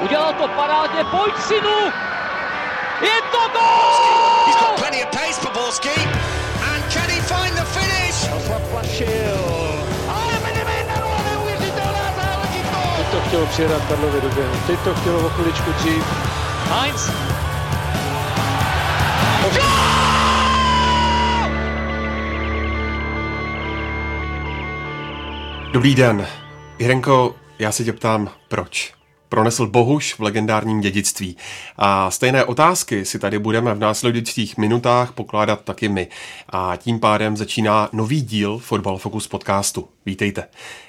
Udělal to parádně, pojď synu! Je to gol! He's got plenty of pace for Borski. And can he find the finish? Zaplašil. Teď to chtělo přijedat Karlovi do běhu. Teď to chtělo o chviličku dřív. Heinz. Dobrý den. Jirenko, já se tě ptám, proč? Pronesl Bohuš v legendárním dědictví. A stejné otázky si tady budeme v následujících minutách pokládat taky my. A tím pádem začíná nový díl Fotbal Focus podcastu. Vítejte.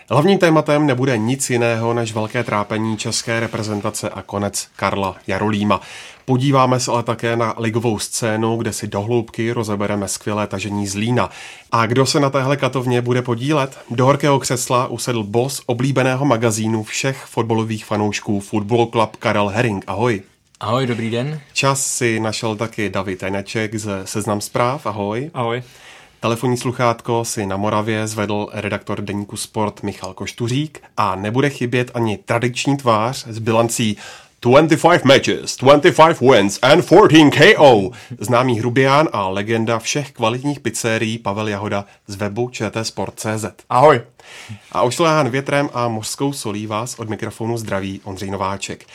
Hlavním tématem nebude nic jiného než velké trápení české reprezentace a konec Karla Jarolíma. Podíváme se ale také na ligovou scénu, kde si dohloubky rozebereme skvělé tažení z Lína. A kdo se na téhle katovně bude podílet? Do horkého křesla usedl boss oblíbeného magazínu všech fotbalových fanoušků Football Club Karel Herring. Ahoj. Ahoj, dobrý den. Čas si našel taky David Eneček ze Seznam zpráv. Ahoj. Ahoj. Telefonní sluchátko si na Moravě zvedl redaktor deníku Sport Michal Koštuřík a nebude chybět ani tradiční tvář s bilancí 25 matches, 25 wins and 14 KO. Známý hrubián a legenda všech kvalitních pizzerií Pavel Jahoda z webu čtsport.cz. Ahoj. A ošlehán větrem a mořskou solí vás od mikrofonu zdraví Ondřej Nováček.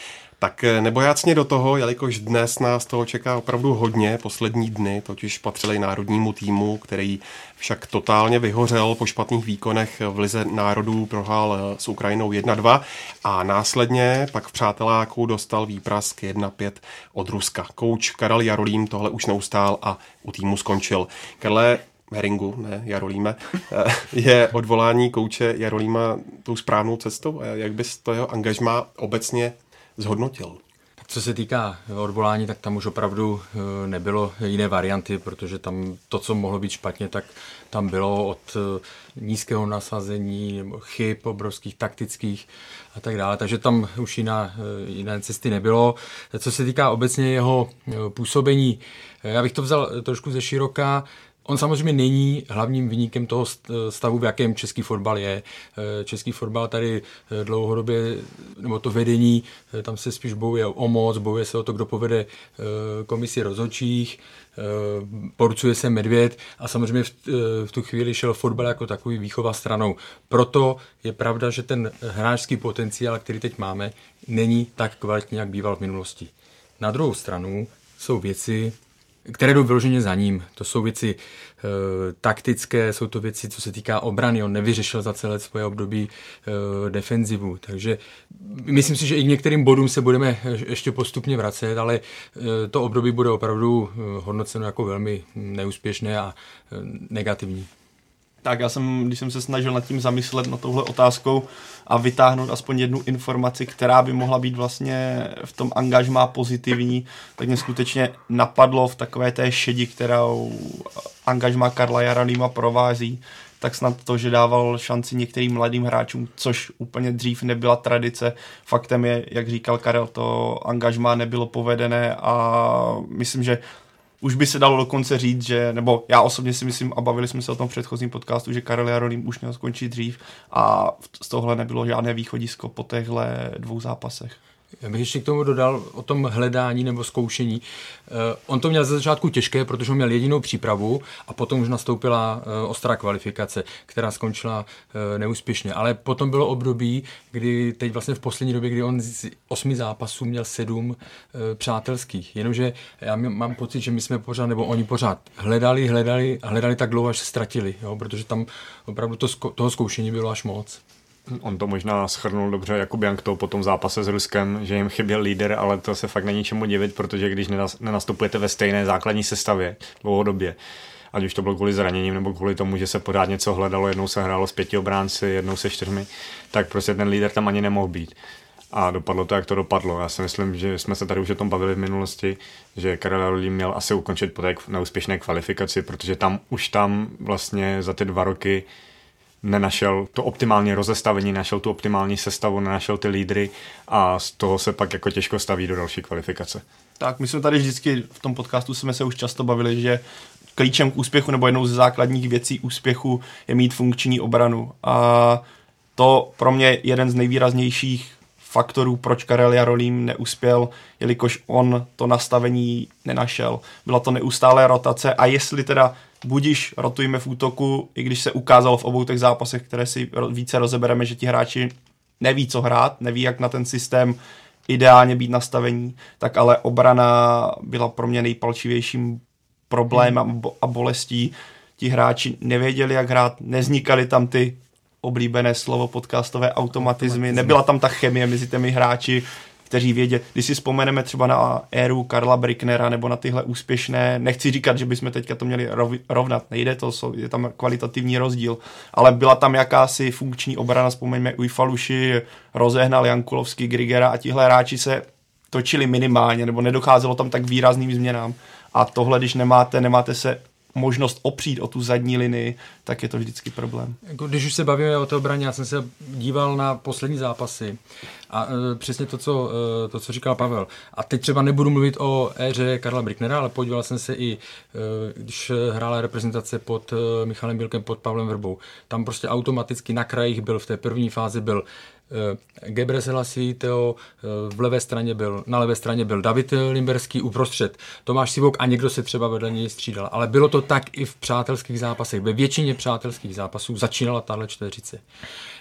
Tak nebojácně do toho, jelikož dnes nás toho čeká opravdu hodně, poslední dny totiž patřili národnímu týmu, který však totálně vyhořel po špatných výkonech v Lize národů, prohrál s Ukrajinou 1-2 a následně pak v přáteláku dostal výprask 1-5 od Ruska. Kouč Karel Jarolím tohle už neustál a u týmu skončil. Karle, Heringu, ne Jarolíme, je odvolání kouče Jarolíma tou správnou cestou? Jak bys to jeho angažma obecně zhodnotil? Co se týká odvolání, tak tam už opravdu eh, nebylo jiné varianty, protože tam to, co mohlo být špatně, tak tam bylo od eh, nízkého nasazení chyb obrovských taktických a tak dále. Takže tam už jiná, eh, jiné cesty nebylo. Co se týká obecně jeho působení, já bych to vzal trošku ze široká. On samozřejmě není hlavním vyníkem toho stavu, v jakém český fotbal je. Český fotbal tady dlouhodobě, nebo to vedení, tam se spíš bojuje o moc, bojuje se o to, kdo povede komisi rozhodčích, porcuje se medvěd a samozřejmě v tu chvíli šel fotbal jako takový výchova stranou. Proto je pravda, že ten hráčský potenciál, který teď máme, není tak kvalitní, jak býval v minulosti. Na druhou stranu jsou věci, které jdou vyloženě za ním. To jsou věci e, taktické, jsou to věci, co se týká obrany. On nevyřešil za celé svoje období e, defenzivu. Takže myslím si, že i k některým bodům se budeme ještě postupně vracet, ale e, to období bude opravdu hodnoceno jako velmi neúspěšné a e, negativní. Tak já jsem, když jsem se snažil nad tím zamyslet, na touhle otázkou a vytáhnout aspoň jednu informaci, která by mohla být vlastně v tom angažmá pozitivní, tak mě skutečně napadlo v takové té šedi, kterou angažmá Karla Jaralíma provází, tak snad to, že dával šanci některým mladým hráčům, což úplně dřív nebyla tradice. Faktem je, jak říkal Karel, to angažmá nebylo povedené a myslím, že už by se dalo dokonce říct, že, nebo já osobně si myslím, a bavili jsme se o tom v předchozím podcastu, že Karel Jarolím už měl skončit dřív a z tohle nebylo žádné východisko po těchto dvou zápasech. Já bych ještě k tomu dodal o tom hledání nebo zkoušení. Uh, on to měl ze začátku těžké, protože měl jedinou přípravu a potom už nastoupila uh, ostrá kvalifikace, která skončila uh, neúspěšně. Ale potom bylo období, kdy teď vlastně v poslední době, kdy on z osmi zápasů měl sedm přátelských. Jenomže já mám pocit, že my jsme pořád, nebo oni pořád hledali, hledali a hledali tak dlouho, až se ztratili, jo? protože tam opravdu to, toho zkoušení bylo až moc. On to možná schrnul dobře jako Biankto po tom zápase s Ruskem, že jim chyběl líder, ale to se fakt není čemu divit, protože když nenastupujete ve stejné základní sestavě dlouhodobě, ať už to bylo kvůli zraněním nebo kvůli tomu, že se pořád něco hledalo, jednou se hrálo s pěti obránci, jednou se čtyřmi, tak prostě ten líder tam ani nemohl být. A dopadlo to, jak to dopadlo. Já si myslím, že jsme se tady už o tom bavili v minulosti, že Karel Arolí měl asi ukončit po té neúspěšné kvalifikaci, protože tam už tam vlastně za ty dva roky nenašel to optimální rozestavení, našel tu optimální sestavu, nenašel ty lídry a z toho se pak jako těžko staví do další kvalifikace. Tak, my jsme tady vždycky v tom podcastu jsme se už často bavili, že klíčem k úspěchu nebo jednou ze základních věcí úspěchu je mít funkční obranu. A to pro mě jeden z nejvýraznějších faktorů, proč Karel Jarolím neuspěl, jelikož on to nastavení nenašel. Byla to neustálé rotace a jestli teda budiš rotujeme v útoku, i když se ukázalo v obou těch zápasech, které si více rozebereme, že ti hráči neví, co hrát, neví, jak na ten systém ideálně být nastavení, tak ale obrana byla pro mě nejpalčivějším problémem hmm. a bolestí. Ti hráči nevěděli, jak hrát, neznikali tam ty oblíbené slovo podcastové automatizmy, nebyla tam ta chemie mezi těmi hráči, kteří vědí. Když si vzpomeneme třeba na éru Karla Bricknera nebo na tyhle úspěšné, nechci říkat, že bychom teďka to měli rovnat, nejde to, je tam kvalitativní rozdíl, ale byla tam jakási funkční obrana, vzpomeňme Ujfaluši, rozehnal Jankulovský, Grigera a tihle hráči se točili minimálně, nebo nedocházelo tam tak výrazným změnám. A tohle, když nemáte, nemáte se možnost opřít o tu zadní linii, tak je to vždycky problém. Jako, když už se bavíme o té obraně, já jsem se díval na poslední zápasy a e, přesně to co, e, to, co říkal Pavel. A teď třeba nebudu mluvit o éře Karla Bricknera, ale podíval jsem se i, e, když hrála reprezentace pod e, Michalem Bílkem, pod Pavlem Vrbou. Tam prostě automaticky na krajích byl, v té první fázi byl Gebre Selassie, Teo, eh, v levé straně byl, na levé straně byl David Limberský, uprostřed Tomáš Sivok a někdo se třeba vedle něj střídal. Ale bylo to tak i v přátelských zápasech. Ve většině přátelských zápasů začínala tahle čtveřice.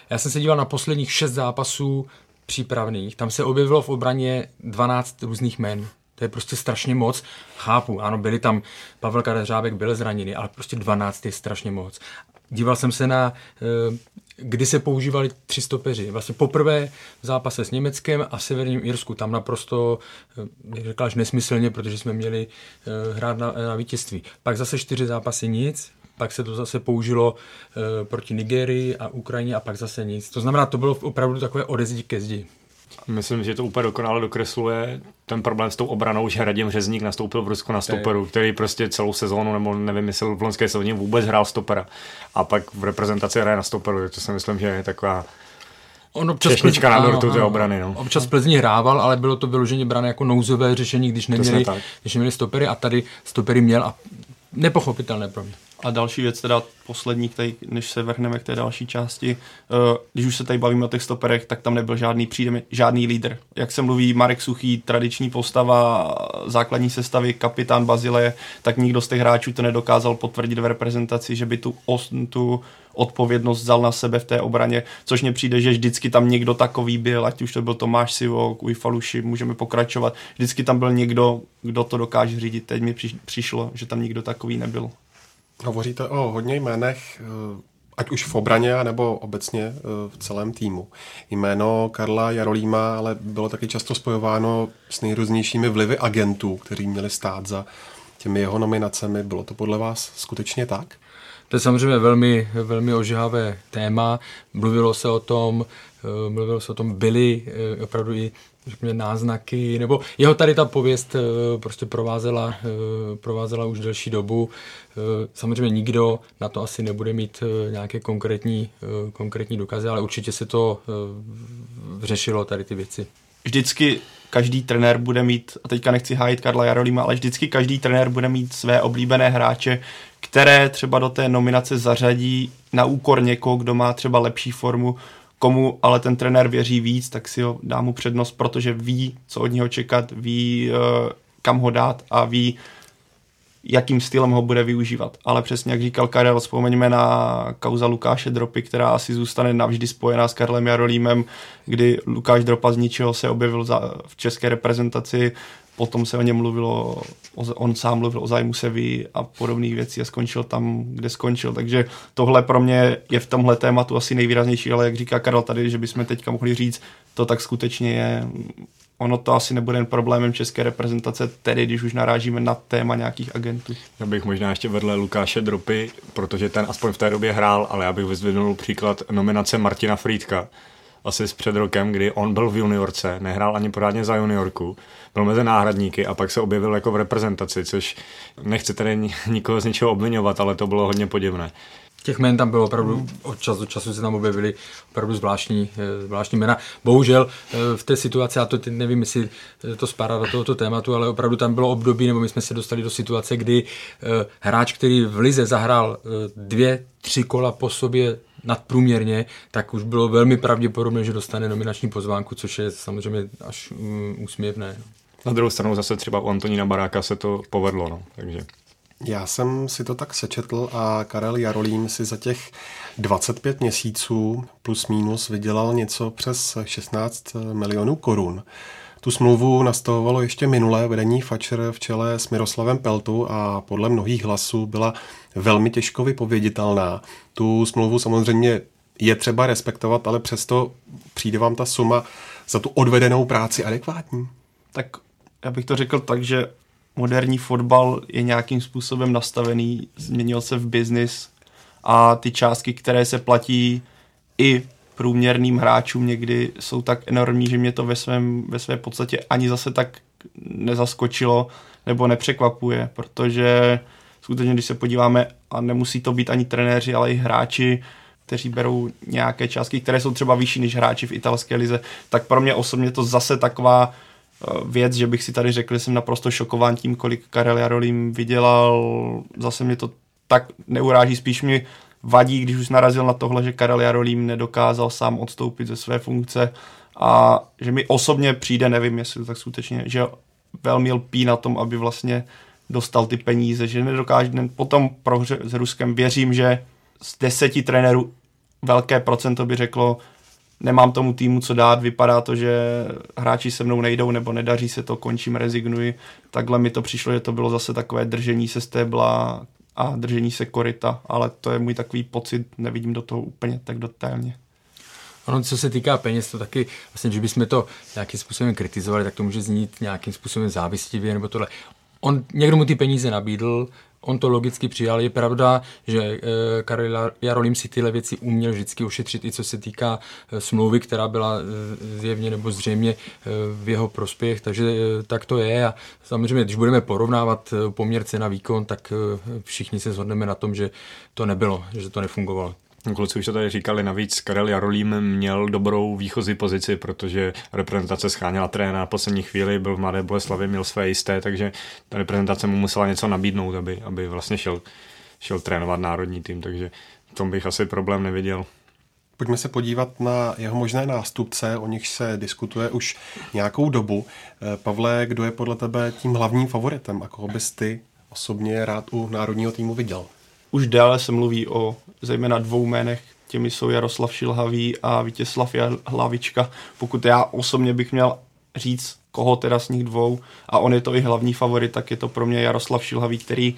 Já jsem se díval na posledních šest zápasů přípravných. Tam se objevilo v obraně 12 různých men. To je prostě strašně moc. Chápu, ano, byli tam, Pavel Kadeřábek byl zraněný, ale prostě 12 je strašně moc. Díval jsem se na eh, kdy se používali tři stopeři. Vlastně poprvé v zápase s Německem a Severním Irsku. Tam naprosto, eh, jak řekláš, nesmyslně, protože jsme měli eh, hrát na, na vítězství. Pak zase čtyři zápasy nic, pak se to zase použilo uh, proti Nigerii a Ukrajině a pak zase nic. To znamená, to bylo opravdu takové odezdi ke zdi. Myslím, že to úplně dokonale dokresluje ten problém s tou obranou, že Radim Řezník nastoupil v Rusku na stoperu, který prostě celou sezónu, nebo nevím, myslel v loňské sezóně vůbec hrál stopera. A pak v reprezentaci hraje na stoperu, to si myslím, že je taková On občas Češnička na dortu té obrany. No. Občas Plzni hrával, ale bylo to vyloženě brané jako nouzové řešení, když neměli, když neměli stopery a tady stopery měl a nepochopitelné pro mě. A další věc, teda poslední, který, než se vrhneme k té další části, uh, když už se tady bavíme o těch stoperech, tak tam nebyl žádný přijde žádný lídr. Jak se mluví Marek Suchý, tradiční postava, základní sestavy, kapitán Bazile, tak nikdo z těch hráčů to nedokázal potvrdit v reprezentaci, že by tu, os, tu odpovědnost vzal na sebe v té obraně, což mně přijde, že vždycky tam někdo takový byl, ať už to byl Tomáš Sivok, Ujfaluši, můžeme pokračovat. Vždycky tam byl někdo, kdo to dokáže řídit. Teď mi přišlo, že tam nikdo takový nebyl. Hovoříte o hodně jménech, eh, ať už v obraně, nebo obecně eh, v celém týmu. Jméno Karla Jarolíma ale bylo taky často spojováno s nejrůznějšími vlivy agentů, kteří měli stát za těmi jeho nominacemi. Bylo to podle vás skutečně tak? To je samozřejmě velmi, velmi ožihavé téma. Mluvilo se o tom, eh, mluvilo se o tom, byly opravdu i řekněme, náznaky, nebo jeho tady ta pověst eh, prostě provázela, eh, provázela už delší dobu. Eh, samozřejmě nikdo na to asi nebude mít nějaké konkrétní, konkrétní důkazy, ale určitě se to řešilo tady ty věci. Vždycky každý trenér bude mít, a teďka nechci hájit Karla Jarolíma, ale vždycky každý trenér bude mít své oblíbené hráče, které třeba do té nominace zařadí na úkor někoho, kdo má třeba lepší formu, komu ale ten trenér věří víc, tak si ho dá mu přednost, protože ví, co od něho čekat, ví, eh, kam ho dát a ví, jakým stylem ho bude využívat. Ale přesně jak říkal Karel, vzpomeňme na kauza Lukáše Dropy, která asi zůstane navždy spojená s Karlem Jarolímem, kdy Lukáš Dropa z ničeho se objevil za, v české reprezentaci, potom se o něm mluvilo, on sám mluvil o zájmu Sevy a podobných věcí a skončil tam, kde skončil. Takže tohle pro mě je v tomhle tématu asi nejvýraznější, ale jak říká Karel tady, že bychom teďka mohli říct, to tak skutečně je. Ono to asi nebude jen problémem české reprezentace, tedy když už narážíme na téma nějakých agentů. Já bych možná ještě vedle Lukáše Dropy, protože ten aspoň v té době hrál, ale já bych vyzvednul příklad nominace Martina Frýdka, asi s před rokem, kdy on byl v juniorce, nehrál ani pořádně za juniorku, byl mezi náhradníky a pak se objevil jako v reprezentaci, což nechci tady nikoho z ničeho obvinovat, ale to bylo hodně podivné. Těch jmen tam bylo opravdu, od času do času se tam objevily opravdu zvláštní, eh, zvláštní jména. Bohužel eh, v té situaci, a to teď nevím, jestli to spadá do tohoto tématu, ale opravdu tam bylo období, nebo my jsme se dostali do situace, kdy eh, hráč, který v Lize zahrál dvě, tři kola po sobě nadprůměrně, tak už bylo velmi pravděpodobné, že dostane nominační pozvánku, což je samozřejmě až um, úsměvné. Na druhou stranu zase třeba u Antonína Baráka se to povedlo, no, takže... Já jsem si to tak sečetl a Karel Jarolím si za těch 25 měsíců plus minus vydělal něco přes 16 milionů korun. Tu smlouvu nastavovalo ještě minulé vedení Fatscher v čele s Miroslavem Peltu a podle mnohých hlasů byla velmi těžko vypověditelná. Tu smlouvu samozřejmě je třeba respektovat, ale přesto přijde vám ta suma za tu odvedenou práci adekvátní? Tak já bych to řekl tak, že moderní fotbal je nějakým způsobem nastavený, změnil se v biznis a ty částky, které se platí i průměrným hráčům někdy jsou tak enormní, že mě to ve, svém, ve své podstatě ani zase tak nezaskočilo nebo nepřekvapuje, protože skutečně, když se podíváme, a nemusí to být ani trenéři, ale i hráči, kteří berou nějaké částky, které jsou třeba vyšší než hráči v italské lize, tak pro mě osobně to zase taková eh, věc, že bych si tady řekl, že jsem naprosto šokován tím, kolik Karel Jarolím vydělal. Zase mě to tak neuráží, spíš mi vadí, když už narazil na tohle, že Karel Jarolím nedokázal sám odstoupit ze své funkce a že mi osobně přijde, nevím, jestli to tak skutečně, že velmi lpí na tom, aby vlastně dostal ty peníze, že nedokáže, potom prohře s Ruskem věřím, že z deseti trenérů velké procento by řeklo, nemám tomu týmu co dát, vypadá to, že hráči se mnou nejdou nebo nedaří se to, končím, rezignuji. Takhle mi to přišlo, že to bylo zase takové držení se stébla a držení se korita, ale to je můj takový pocit, nevidím do toho úplně tak detailně. Ono, co se týká peněz, to taky, vlastně, že bychom to nějakým způsobem kritizovali, tak to může znít nějakým způsobem závistivě nebo tohle. On, někdo mu ty peníze nabídl, on to logicky přijal. Je pravda, že e, Karel Jarolím si tyhle věci uměl vždycky ošetřit, i co se týká e, smlouvy, která byla e, zjevně nebo zřejmě v jeho prospěch, takže tak to je. A samozřejmě, když budeme porovnávat poměr cena výkon, tak všichni se shodneme na tom, že to nebylo, že to nefungovalo. Kluci už to tady říkali, navíc Karel Jarolím měl dobrou výchozí pozici, protože reprezentace scháněla tréna na poslední chvíli, byl v Mladé Boleslavi, měl své jisté, takže ta reprezentace mu musela něco nabídnout, aby, aby vlastně šel, šel trénovat národní tým, takže v tom bych asi problém neviděl. Pojďme se podívat na jeho možné nástupce, o nich se diskutuje už nějakou dobu. Eh, Pavle, kdo je podle tebe tím hlavním favoritem a koho bys ty osobně rád u národního týmu viděl? Už déle se mluví o zejména dvou jménech, těmi jsou Jaroslav Šilhavý a Vítězslav Hlavička. Pokud já osobně bych měl říct, koho teda z nich dvou, a on je to i hlavní favorit, tak je to pro mě Jaroslav Šilhavý, který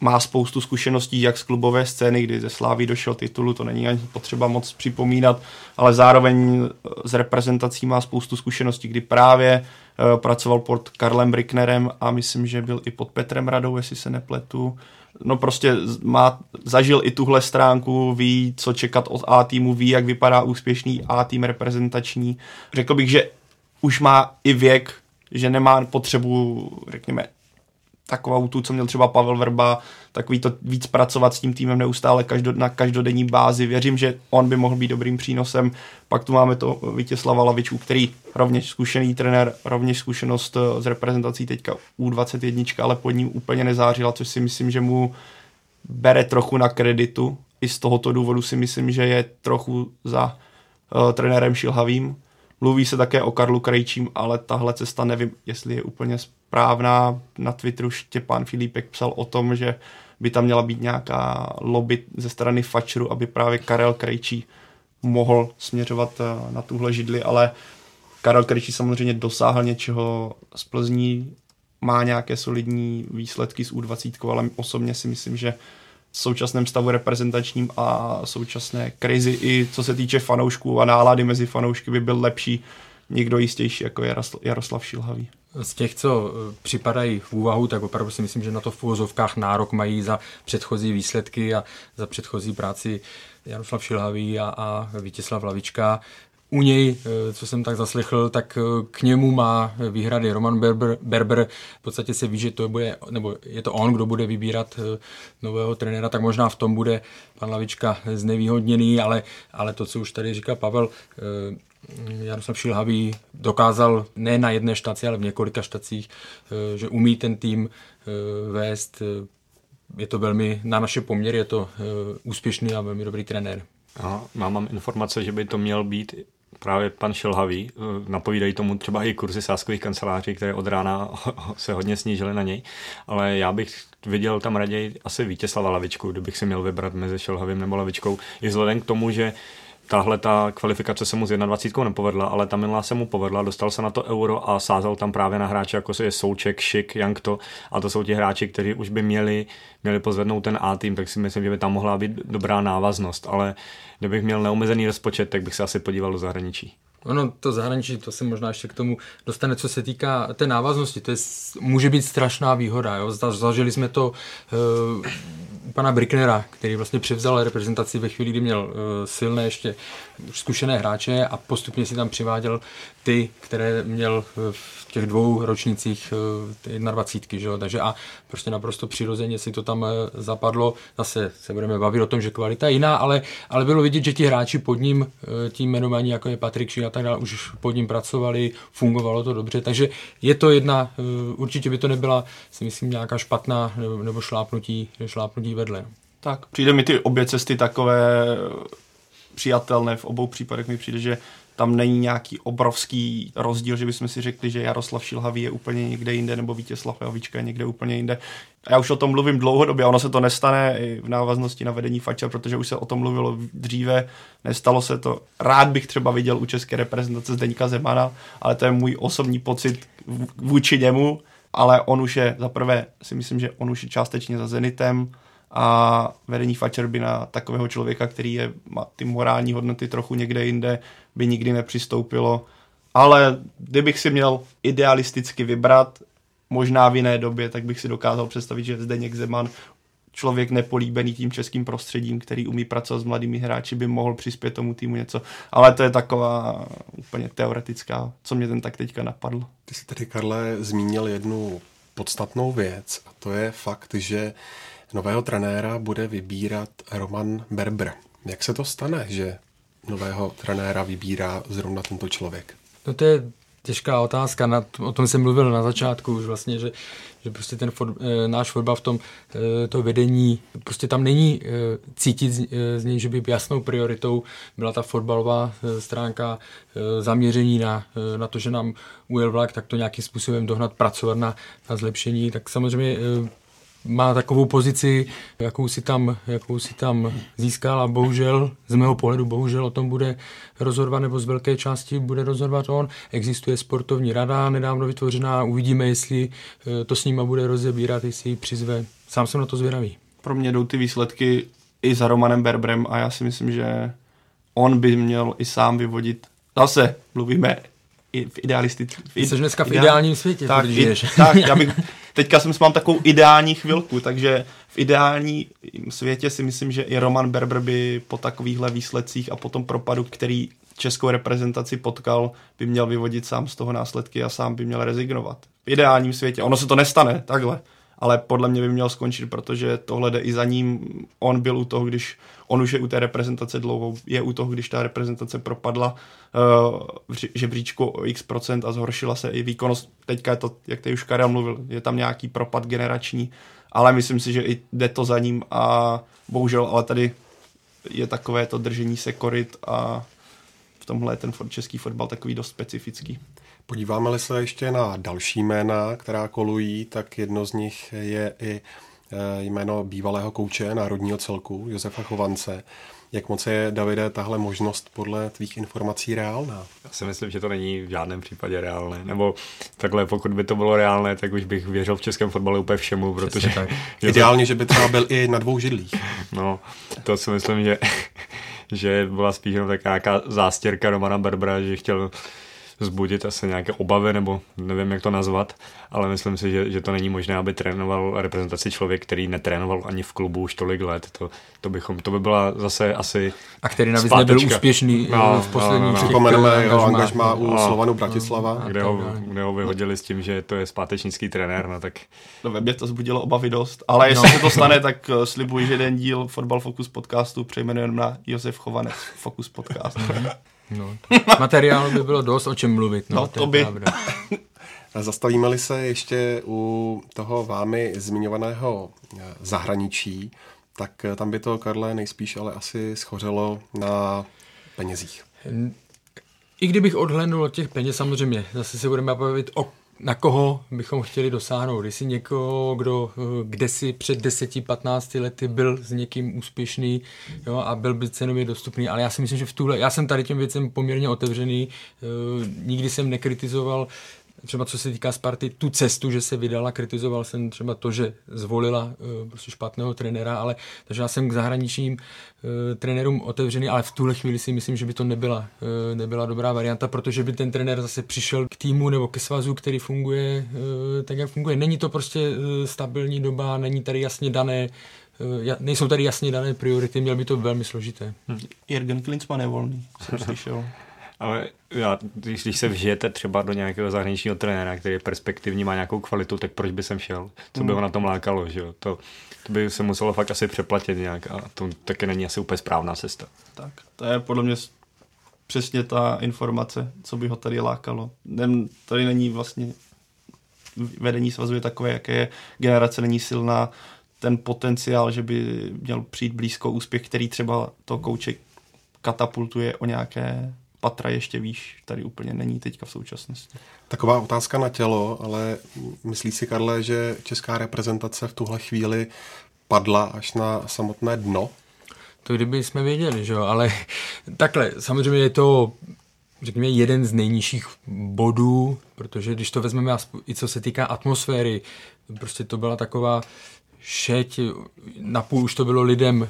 má spoustu zkušeností jak z klubové scény, kdy ze Slávy došel titulu, to není ani potřeba moc připomínat, ale zároveň z reprezentací má spoustu zkušeností, kdy právě uh, pracoval pod Karlem Bricknerem a myslím, že byl i pod Petrem Radou, jestli se nepletu no prostě má, zažil i tuhle stránku, ví, co čekat od A týmu, ví, jak vypadá úspěšný A tým reprezentační. Řekl bych, že už má i věk, že nemá potřebu, řekněme, takovou tu, co měl třeba Pavel Verba, takový to víc pracovat s tím týmem neustále každo, na každodenní bázi. Věřím, že on by mohl být dobrým přínosem. Pak tu máme to Vítězslava Lavičku, který rovněž zkušený trenér, rovněž zkušenost eh, z reprezentací teďka U21, ale pod ním úplně nezářila, což si myslím, že mu bere trochu na kreditu. I z tohoto důvodu si myslím, že je trochu za uh, trenérem Šilhavým. Mluví se také o Karlu Krejčím, ale tahle cesta nevím, jestli je úplně správná. Na Twitteru Štěpán Filipek psal o tom, že by tam měla být nějaká lobby ze strany Fačru, aby právě Karel Krejčí mohl směřovat eh, na tuhle židli, ale Karel Krejčí samozřejmě dosáhl něčeho z Plzní, má nějaké solidní výsledky s U20, ale osobně si myslím, že v současném stavu reprezentačním a současné krizi i co se týče fanoušků a nálady mezi fanoušky by byl lepší někdo jistější jako Jaroslav Šilhavý. Z těch, co eh, připadají v úvahu, tak opravdu si myslím, že na to v úvozovkách nárok mají za předchozí výsledky a za předchozí práci Jaroslav Šilhavý a, a Vítězslav Lavička. U něj, eh, co jsem tak zaslechl, tak eh, k němu má výhrady Roman Berber. Berber v podstatě se ví, že to bude, nebo je to on, kdo bude vybírat nového trenéra, tak možná v tom bude pan Lavička znevýhodněný, ale, ale to, co už tady říká Pavel, Jaroslav Šilhavý dokázal ne na jedné štaci, ale v několika štacích, eh, že umí ten tým eh, vést. Je to velmi, na naše poměry je to eh, úspěšný a velmi dobrý trenér. Aha, mám, informace, že by to měl být právě pan Šilhavý. Eh, napovídají tomu třeba i kurzy sáskových kanceláří, které od rána se hodně snížily na něj, ale já bych viděl tam raději asi Vítězslava Lavičku, kdybych si měl vybrat mezi Šilhavým nebo Lavičkou. I vzhledem k tomu, že tahle ta kvalifikace se mu z 21 nepovedla, ale ta minulá se mu povedla, dostal se na to euro a sázel tam právě na hráče, jako je Souček, Šik, Jankto a to jsou ti hráči, kteří už by měli, měli pozvednout ten A tým, tak si myslím, že by tam mohla být dobrá návaznost, ale kdybych měl neomezený rozpočet, tak bych se asi podíval do zahraničí. Ono to zahraničí, to se možná ještě k tomu dostane, co se týká té návaznosti. To je, může být strašná výhoda. Jo? Zažili jsme to uh, pana Bricknera, který vlastně převzal reprezentaci ve chvíli, kdy měl uh, silné ještě zkušené hráče a postupně si tam přiváděl ty, které měl v těch dvou ročnících 21. Že jo? Takže a prostě naprosto přirozeně si to tam eh, zapadlo. Zase se budeme bavit o tom, že kvalita je jiná, ale, ale bylo vidět, že ti hráči pod ním, eh, tím jmenovaní, jako je Patrik Šik a tak dále, už pod ním pracovali, fungovalo to dobře. Takže je to jedna, eh, určitě by to nebyla, si myslím, nějaká špatná nebo šlápnutí, šlápnutí vedle. Tak, přijde mi ty obě cesty takové přijatelné. V obou případech mi přijde, že tam není nějaký obrovský rozdíl, že bychom si řekli, že Jaroslav Šilhavý je úplně někde jinde, nebo Vítězslav Javička je někde úplně jinde. Já už o tom mluvím dlouhodobě, ono se to nestane i v návaznosti na vedení Fača, protože už se o tom mluvilo dříve, nestalo se to. Rád bych třeba viděl u české reprezentace Zdeňka Zemana, ale to je můj osobní pocit vůči němu, ale on už je, zaprvé si myslím, že on už je částečně za Zenitem, a vedení Fatscher by na takového člověka, který je, má ty morální hodnoty trochu někde jinde, by nikdy nepřistoupilo. Ale kdybych si měl idealisticky vybrat, možná v jiné době, tak bych si dokázal představit, že Zdeněk Zeman, člověk nepolíbený tím českým prostředím, který umí pracovat s mladými hráči, by mohl přispět tomu týmu něco. Ale to je taková úplně teoretická, co mě ten tak teďka napadl. Ty jsi tady, Karle, zmínil jednu podstatnou věc a to je fakt, že nového trenéra bude vybírat Roman Berber. Jak se to stane, že nového trenéra vybírá zrovna tento člověk? No to je těžká otázka, na, o tom jsem mluvil na začátku už vlastně, že, že prostě ten for, e, náš fotbal v tom e, to vedení, prostě tam není e, cítit z, z něj, že by jasnou prioritou byla ta fotbalová stránka zaměření na, na to, že nám ujel vlak, tak to nějakým způsobem dohnat, pracovat na, na zlepšení, tak samozřejmě má takovou pozici, jakou si tam, jakou si tam získal a bohužel, z mého pohledu bohužel o tom bude rozhodovat, nebo z velké části bude rozhodovat on. Existuje sportovní rada nedávno vytvořená, uvidíme, jestli eh, to s nima bude rozebírat, jestli ji přizve. Sám jsem na to zvědavý. Pro mě jdou ty výsledky i za Romanem Berbrem a já si myslím, že on by měl i sám vyvodit. Zase mluvíme i v idealistickém. Jsi dneska v ideál... ideálním světě. Tak, i, tak já bych, teďka jsem mám takovou ideální chvilku, takže v ideální světě si myslím, že i Roman Berber by po takovýchhle výsledcích a po tom propadu, který českou reprezentaci potkal, by měl vyvodit sám z toho následky a sám by měl rezignovat. V ideálním světě. Ono se to nestane, takhle ale podle mě by měl skončit, protože tohle jde i za ním. On byl u toho, když on už je u té reprezentace dlouho, je u toho, když ta reprezentace propadla uh, v žebříčku o x procent a zhoršila se i výkonnost. Teďka je to, jak ty už Karel mluvil, je tam nějaký propad generační, ale myslím si, že i jde to za ním a bohužel, ale tady je takové to držení se koryt a v tomhle je ten český fotbal takový dost specifický. Podíváme-li se ještě na další jména, která kolují, tak jedno z nich je i eh, jméno bývalého kouče národního celku Josefa Chovance. Jak moc je, Davide, tahle možnost podle tvých informací reálná? Já si myslím, že to není v žádném případě reálné. Nebo takhle, pokud by to bylo reálné, tak už bych věřil v českém fotbale úplně všemu, protože... Tak. Ideálně, že by třeba byl i na dvou židlích. No, to si myslím, že, že byla spíš jenom zástěrka Romana Berbera, že chtěl vzbudit asi nějaké obavy, nebo nevím, jak to nazvat, ale myslím si, že, že to není možné, aby trénoval reprezentaci člověk, který netrénoval ani v klubu už tolik let. To, to, bychom, to by byla zase asi A který navíc nebyl úspěšný eh, no, v poslední no, no, no. Připomeneme jeho angažmá u no, Slovanu Bratislava. No, kde, ho, kde ho vyhodili s tím, že to je zpátečnický trenér, no tak... No ve mě to zbudilo obavy dost, ale jestli no. se to stane, tak eh, slibuji, že jeden díl Fotbal Focus podcastu přejmenujeme na Josef Chovanec Focus podcast. No, materiálu by bylo dost o čem mluvit. No, no to, to by. Zastavíme-li se ještě u toho vámi zmiňovaného eh, zahraničí, tak tam by to, Karle, nejspíš ale asi schořelo na penězích. I kdybych odhlednul od těch peněz, samozřejmě, zase se budeme bavit o na koho bychom chtěli dosáhnout. Jestli někoho, kdo eh, kde si před 10-15 lety byl s někým úspěšný jo, a byl by cenově dostupný, ale já si myslím, že v tuhle, já jsem tady těm věcem poměrně otevřený, e, nikdy jsem nekritizoval třeba co se týká Sparty, tu cestu, že se vydala, kritizoval jsem třeba to, že zvolila uh, prostě špatného trenéra, ale takže já jsem k zahraničním uh, trenérům otevřený, ale v tuhle chvíli si myslím, že by to nebyla, uh, nebyla dobrá varianta, protože by ten trenér zase přišel k týmu nebo ke svazu, který funguje uh, tak, jak funguje. Není to prostě uh, stabilní doba, není tady jasně dané nejsou tady jasně dané priority, měl by to velmi složité. Hmm. Jürgen Klinsmann je volný, jsem slyšel. Ale já, když, když se vžijete třeba do nějakého zahraničního trenéra, který je perspektivní, má nějakou kvalitu, tak proč by sem šel? Co by ho na tom lákalo, že jo? To, to by se muselo fakt asi přeplatit nějak a to taky není asi úplně správná cesta. Tak, to je podle mě přesně ta informace, co by ho tady lákalo. Tady není vlastně vedení svazu je takové, jaké je, generace není silná, ten potenciál, že by měl přijít blízko úspěch, který třeba to kouče katapultuje o nějaké patra ještě výš, tady úplně není teďka v současnosti. Taková otázka na tělo, ale myslí si, Karle, že česká reprezentace v tuhle chvíli padla až na samotné dno? To kdyby jsme věděli, že jo, ale takhle, samozřejmě je to řekněme, jeden z nejnižších bodů, protože když to vezmeme i co se týká atmosféry, prostě to byla taková šeť, napůl už to bylo lidem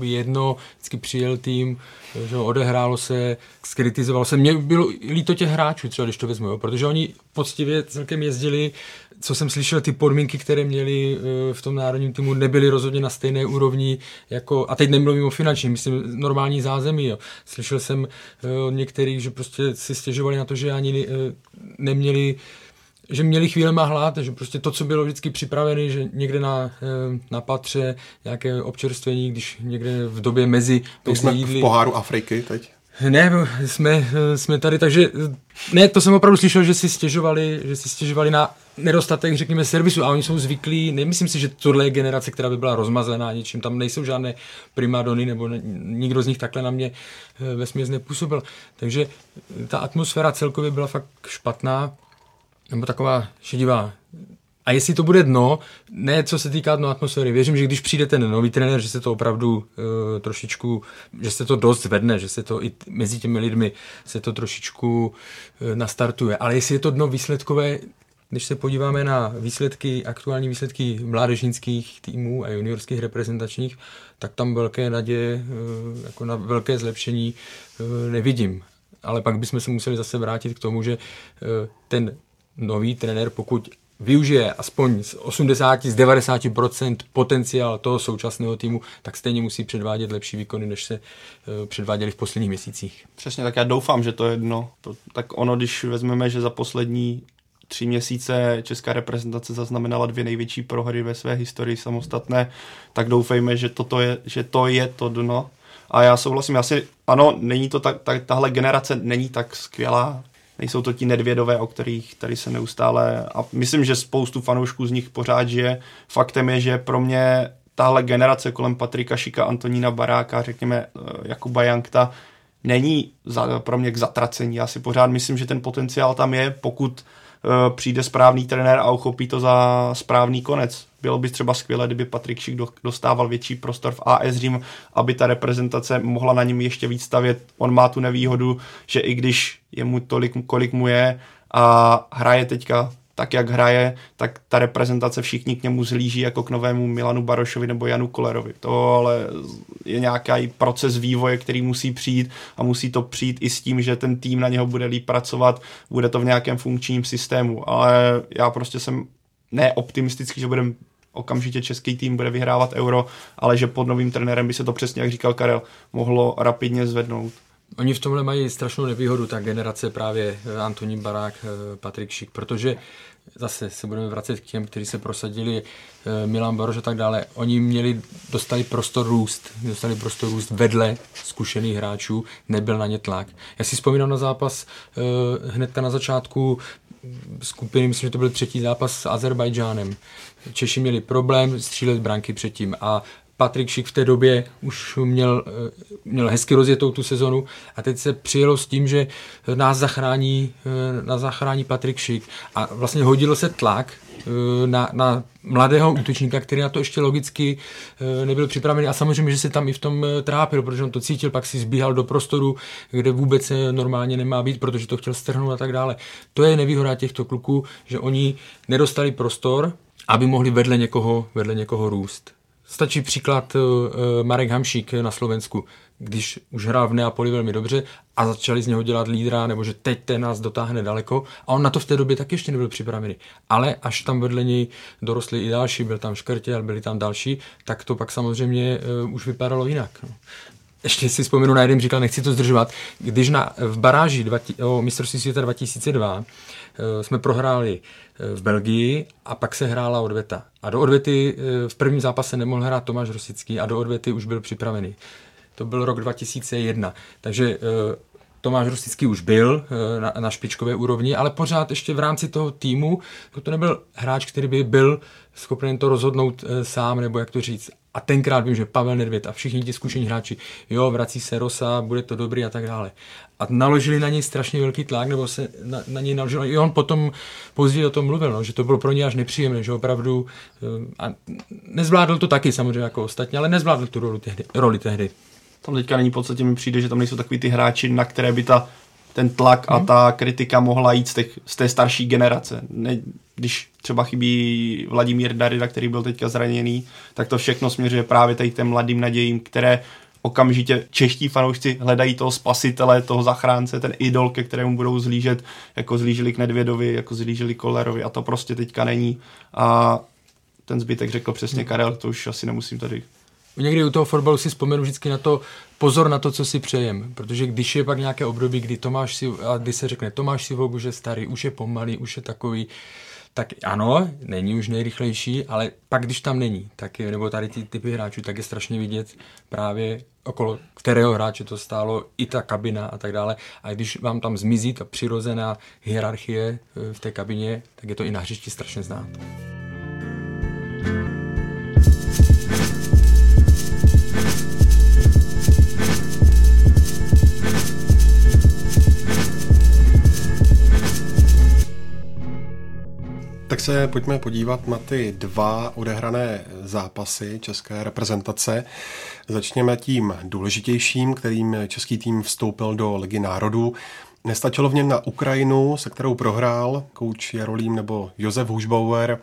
eh, jedno, vždycky přijel tým, eh, že odehrálo se, skritizovalo se. Mně bylo líto těch hráčů, třeba když to vezmu, jo, protože oni poctivě celkem jezdili, co jsem slyšel, ty podmínky, které měli eh, v tom národním týmu, nebyly rozhodně na stejné úrovni, jako, a teď nemluvím o finanční, myslím normální zázemí. Jo. Slyšel jsem od některých, že prostě si stěžovali na to, že ani neměli že měli chvíle hlad, že prostě to, co bylo vždycky připravené, že někde na, eh, na patře nějaké občerstvení, když někde v době mezi, to jsme jídli. v poháru Afriky teď? Ne, jsme, eh, jsme tady, takže eh, ne, to jsem opravdu slyšel, že si stěžovali, že si stěžovali na nedostatek, řekněme, servisu a oni jsou zvyklí, nemyslím si, že tohle je generace, která by byla rozmazená něčím, tam nejsou žádné primadony nebo ne, nikdo z nich takhle na mě ve směs nepůsobil. Takže ta atmosféra celkově byla fakt špatná nebo taková šedivá. A jestli to bude dno, ne co se týká dno atmosféry, věřím, že když přijde ten nový trenér, že se to opravdu uh, trošičku, že se to dost vedne, že se to i mezi těmi lidmi se to trošičku uh, nastartuje. Ale jestli je to dno výsledkové, když se podíváme na výsledky, aktuální výsledky mládežnických týmů a juniorských reprezentačních, tak tam velké naděje, uh, jako na velké zlepšení nevidím. Ale pak bychom se museli zase vrátit k tomu, že ten nový trenér, pokud využije aspoň z 80, z 90% potenciál toho současného týmu, tak stejně musí předvádět lepší výkony, než se uh, předváděli v posledních měsících. Přesně, tak já doufám, že to je jedno. Tak ono, když vezmeme, že za poslední tři měsíce česká reprezentace zaznamenala dvě největší prohry ve své historii samostatné, tak doufejme, že, toto je, že to je to dno. A já souhlasím, asi ano, není to tak, tak, tahle generace není tak skvělá, nejsou to ti nedvědové, o kterých tady se neustále, a myslím, že spoustu fanoušků z nich pořád žije. Faktem je, že pro mě tahle generace kolem Patrika Šika, Antonína Baráka, řekněme eh, Jakuba Jankta, není za, pro mě k zatracení. Já si pořád myslím, že ten potenciál tam je, pokud uh, přijde správný trenér a uchopí to za správný konec. Bylo by třeba skvělé, kdyby Patrik Šik dostával větší prostor v AS Řím, aby ta reprezentace mohla na něm ještě víc stavět. On má tu nevýhodu, že i když je mu tolik, kolik mu je a hraje teďka tak, jak hraje, tak ta reprezentace všichni k němu zlíží jako k novému Milanu Barošovi nebo Janu Kolerovi. To ale je nějaký proces vývoje, který musí přijít a musí to přijít i s tím, že ten tým na něho bude líp pracovat, bude to v nějakém funkčním systému. Ale já prostě jsem ne optimistický, že budeme okamžitě český tým bude vyhrávat euro, ale že pod novým trenérem by se to přesně, jak říkal Karel, mohlo rapidně zvednout. Oni v tomhle mají strašnou nevýhodu, ta generace právě eh, Antonín Barák, eh, Patrik Šik, protože zase se budeme vracet k těm, kteří se prosadili, eh, Milan Baroš a tak dále. Oni měli, dostali prostor růst, dostali prostor růst vedle zkušených hráčů, nebyl na ně tlak. Já si vzpomínám na zápas hnedka na začátku skupiny, myslím, že to byl třetí zápas s Azerbajdžánem. Češi měli problém střílet branky předtím a Patrik Šik v té době už měl, eh, měl hezky rozjetou tu sezonu a teď se přijelo s tím, že nás zachrání, eh, nás zachrání Patrik Šik a vlastně hodil se tlak eh, na, na mladého útočníka, který na to ještě logicky nebyl připravený a samozřejmě, že se tam i v tom trápil, protože on to cítil, pak si zbíhal do prostoru, kde vůbec normálně nemá být, protože to chtěl strhnout a tak dále. To je nevýhoda těchto kluků, že oni nedostali prostor, aby mohli vedle někoho, vedle někoho růst. Stačí příklad uh, Marek Hamšík na Slovensku, když už hrál v Neapoli velmi dobře a začali z něho dělat lídra, nebo že teď ten nás dotáhne daleko. A on na to v té době taky ještě nebyl připravený. Ale až tam vedle něj dorostli i další, byl tam Škrtěl, byli tam další, tak to pak samozřejmě uh, už vypadalo jinak. Ještě si vzpomenu na jeden říkal, nechci to zdržovat, když na, v baráži o mistrovství světa 2002 uh, jsme prohráli v Belgii a pak se hrála odveta. A do odvety eh, v prvním zápase nemohl hrát Tomáš Rosický a do odvety už byl připravený. To byl rok 2001. Takže eh, Tomáš Rosický už byl eh, na, na špičkové úrovni, ale pořád ještě v rámci toho týmu to nebyl hráč, který by byl schopen to rozhodnout sám, nebo jak to říct. A tenkrát vím, že Pavel Nedvěd a všichni ti zkušení hráči, jo, vrací se Rosa, bude to dobrý a tak dále. A naložili na něj strašně velký tlak, nebo se na, na něj naložil. I on potom později o tom mluvil, no, že to bylo pro něj až nepříjemné, že opravdu eh, a nezvládl to taky samozřejmě jako ostatní, ale nezvládl tu roli tehdy. Roli tehdy. Tam teďka není podstatě mi přijde, že tam nejsou takový ty hráči, na které by ta ten tlak a hmm. ta kritika mohla jít z, těch, z té starší generace. Ne, když třeba chybí Vladimír Darida, který byl teďka zraněný, tak to všechno směřuje právě tady těm mladým nadějím, které okamžitě čeští fanoušci hledají toho spasitele, toho zachránce, ten idol, ke kterému budou zlížet, jako zlížili k Nedvědovi, jako zlížili Kolerovi a to prostě teďka není. A ten zbytek řekl přesně Karel, to už asi nemusím tady Někdy u toho fotbalu si vzpomenu vždycky na to, pozor na to, co si přejem, protože když je pak nějaké období, kdy Tomáš si, a kdy se řekne Tomáš si už je starý, už je pomalý, už je takový, tak ano, není už nejrychlejší, ale pak když tam není, tak je, nebo tady ty typy hráčů, tak je strašně vidět právě okolo kterého hráče to stálo, i ta kabina a tak dále. A když vám tam zmizí ta přirozená hierarchie eh, v té kabině, tak je to i na hřišti strašně znát. Tak se pojďme podívat na ty dva odehrané zápasy české reprezentace. Začněme tím důležitějším, kterým český tým vstoupil do Ligy národů. Nestačilo v něm na Ukrajinu, se kterou prohrál kouč Jarolím nebo Josef Hušbauer.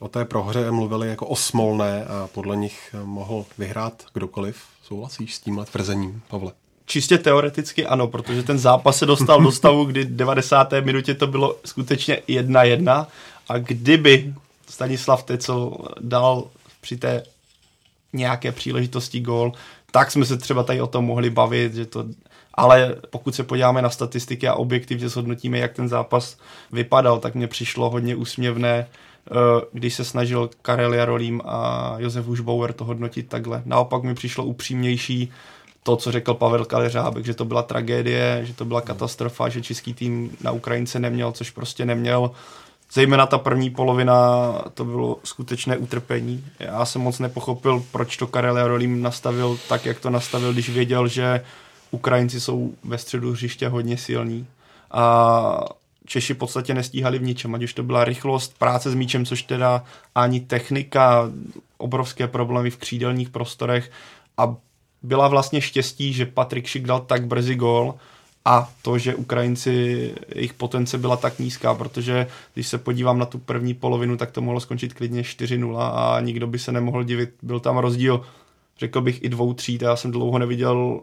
O té prohře mluvili jako o smolné a podle nich mohl vyhrát kdokoliv. Souhlasíš s tímhle tvrzením, Pavle? Čistě teoreticky ano, protože ten zápas se dostal do stavu, kdy 90. minutě to bylo skutečně 1-1 a kdyby Stanislav Teco dal při té nějaké příležitosti gól, tak jsme se třeba tady o tom mohli bavit, že to ale pokud se podíváme na statistiky a objektivně zhodnotíme, jak ten zápas vypadal, tak mně přišlo hodně úsměvné, eh, když se snažil Karel Jarolím a Josef Hušbauer to hodnotit takhle. Naopak mi přišlo upřímnější to, co řekl Pavel Kaleřábek, že to byla tragédie, že to byla katastrofa, že český tým na Ukrajince neměl, což prostě neměl. Zejména ta první polovina, to bylo skutečné utrpení. Já jsem moc nepochopil, proč to Karel Jarolím nastavil tak, jak to nastavil, když věděl, že Ukrajinci jsou ve středu hřiště hodně silní. A Češi v podstatě nestíhali v ničem, ať už to byla rychlost, práce s míčem, což teda ani technika, obrovské problémy v křídelních prostorech a byla vlastně štěstí, že Patrik Šik dal tak brzy gól, a to, že Ukrajinci, jejich potence byla tak nízká, protože když se podívám na tu první polovinu, tak to mohlo skončit klidně 4-0 a nikdo by se nemohl divit. Byl tam rozdíl, řekl bych, i dvou tříd. Já jsem dlouho neviděl,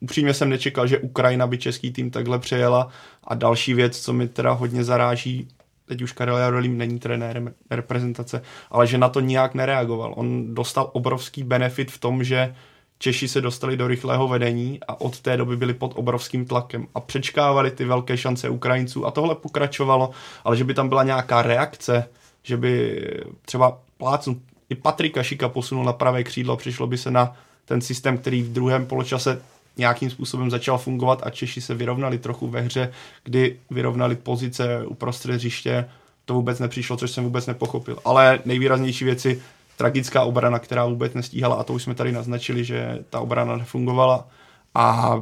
upřímně jsem nečekal, že Ukrajina by český tým takhle přejela. A další věc, co mi teda hodně zaráží, teď už Karel Jarolím není trenérem reprezentace, ale že na to nijak nereagoval. On dostal obrovský benefit v tom, že Češi se dostali do rychlého vedení a od té doby byli pod obrovským tlakem a přečkávali ty velké šance Ukrajinců a tohle pokračovalo, ale že by tam byla nějaká reakce, že by třeba plácnu i Patrika Šika posunul na pravé křídlo, přišlo by se na ten systém, který v druhém poločase nějakým způsobem začal fungovat a Češi se vyrovnali trochu ve hře, kdy vyrovnali pozice uprostřed hřiště, to vůbec nepřišlo, což jsem vůbec nepochopil. Ale nejvýraznější věci tragická obrana, která vůbec nestíhala a to už jsme tady naznačili, že ta obrana nefungovala a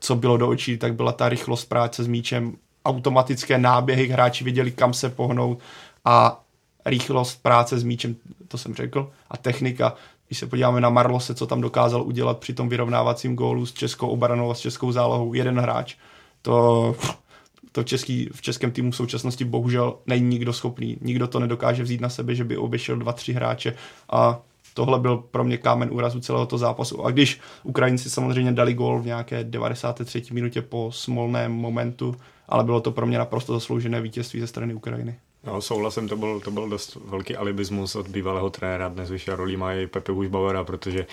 co bylo do očí, tak byla ta rychlost práce s míčem, automatické náběhy, hráči věděli, kam se pohnout a rychlost práce s míčem, to jsem řekl, a technika. Když se podíváme na Marlose, co tam dokázal udělat při tom vyrovnávacím gólu s českou obranou a s českou zálohou, jeden hráč, to, to v, český, v českém týmu v současnosti bohužel není nikdo schopný. Nikdo to nedokáže vzít na sebe, že by obešel dva, tři hráče a tohle byl pro mě kámen úrazu celého toho zápasu. A když Ukrajinci samozřejmě dali gól v nějaké 93. minutě po smolném momentu, ale bylo to pro mě naprosto zasloužené vítězství ze strany Ukrajiny. No, souhlasím, to byl, to byl dost velký alibismus od bývalého trenéra, dnes vyšel rolí má i Pepe Hušbauera, protože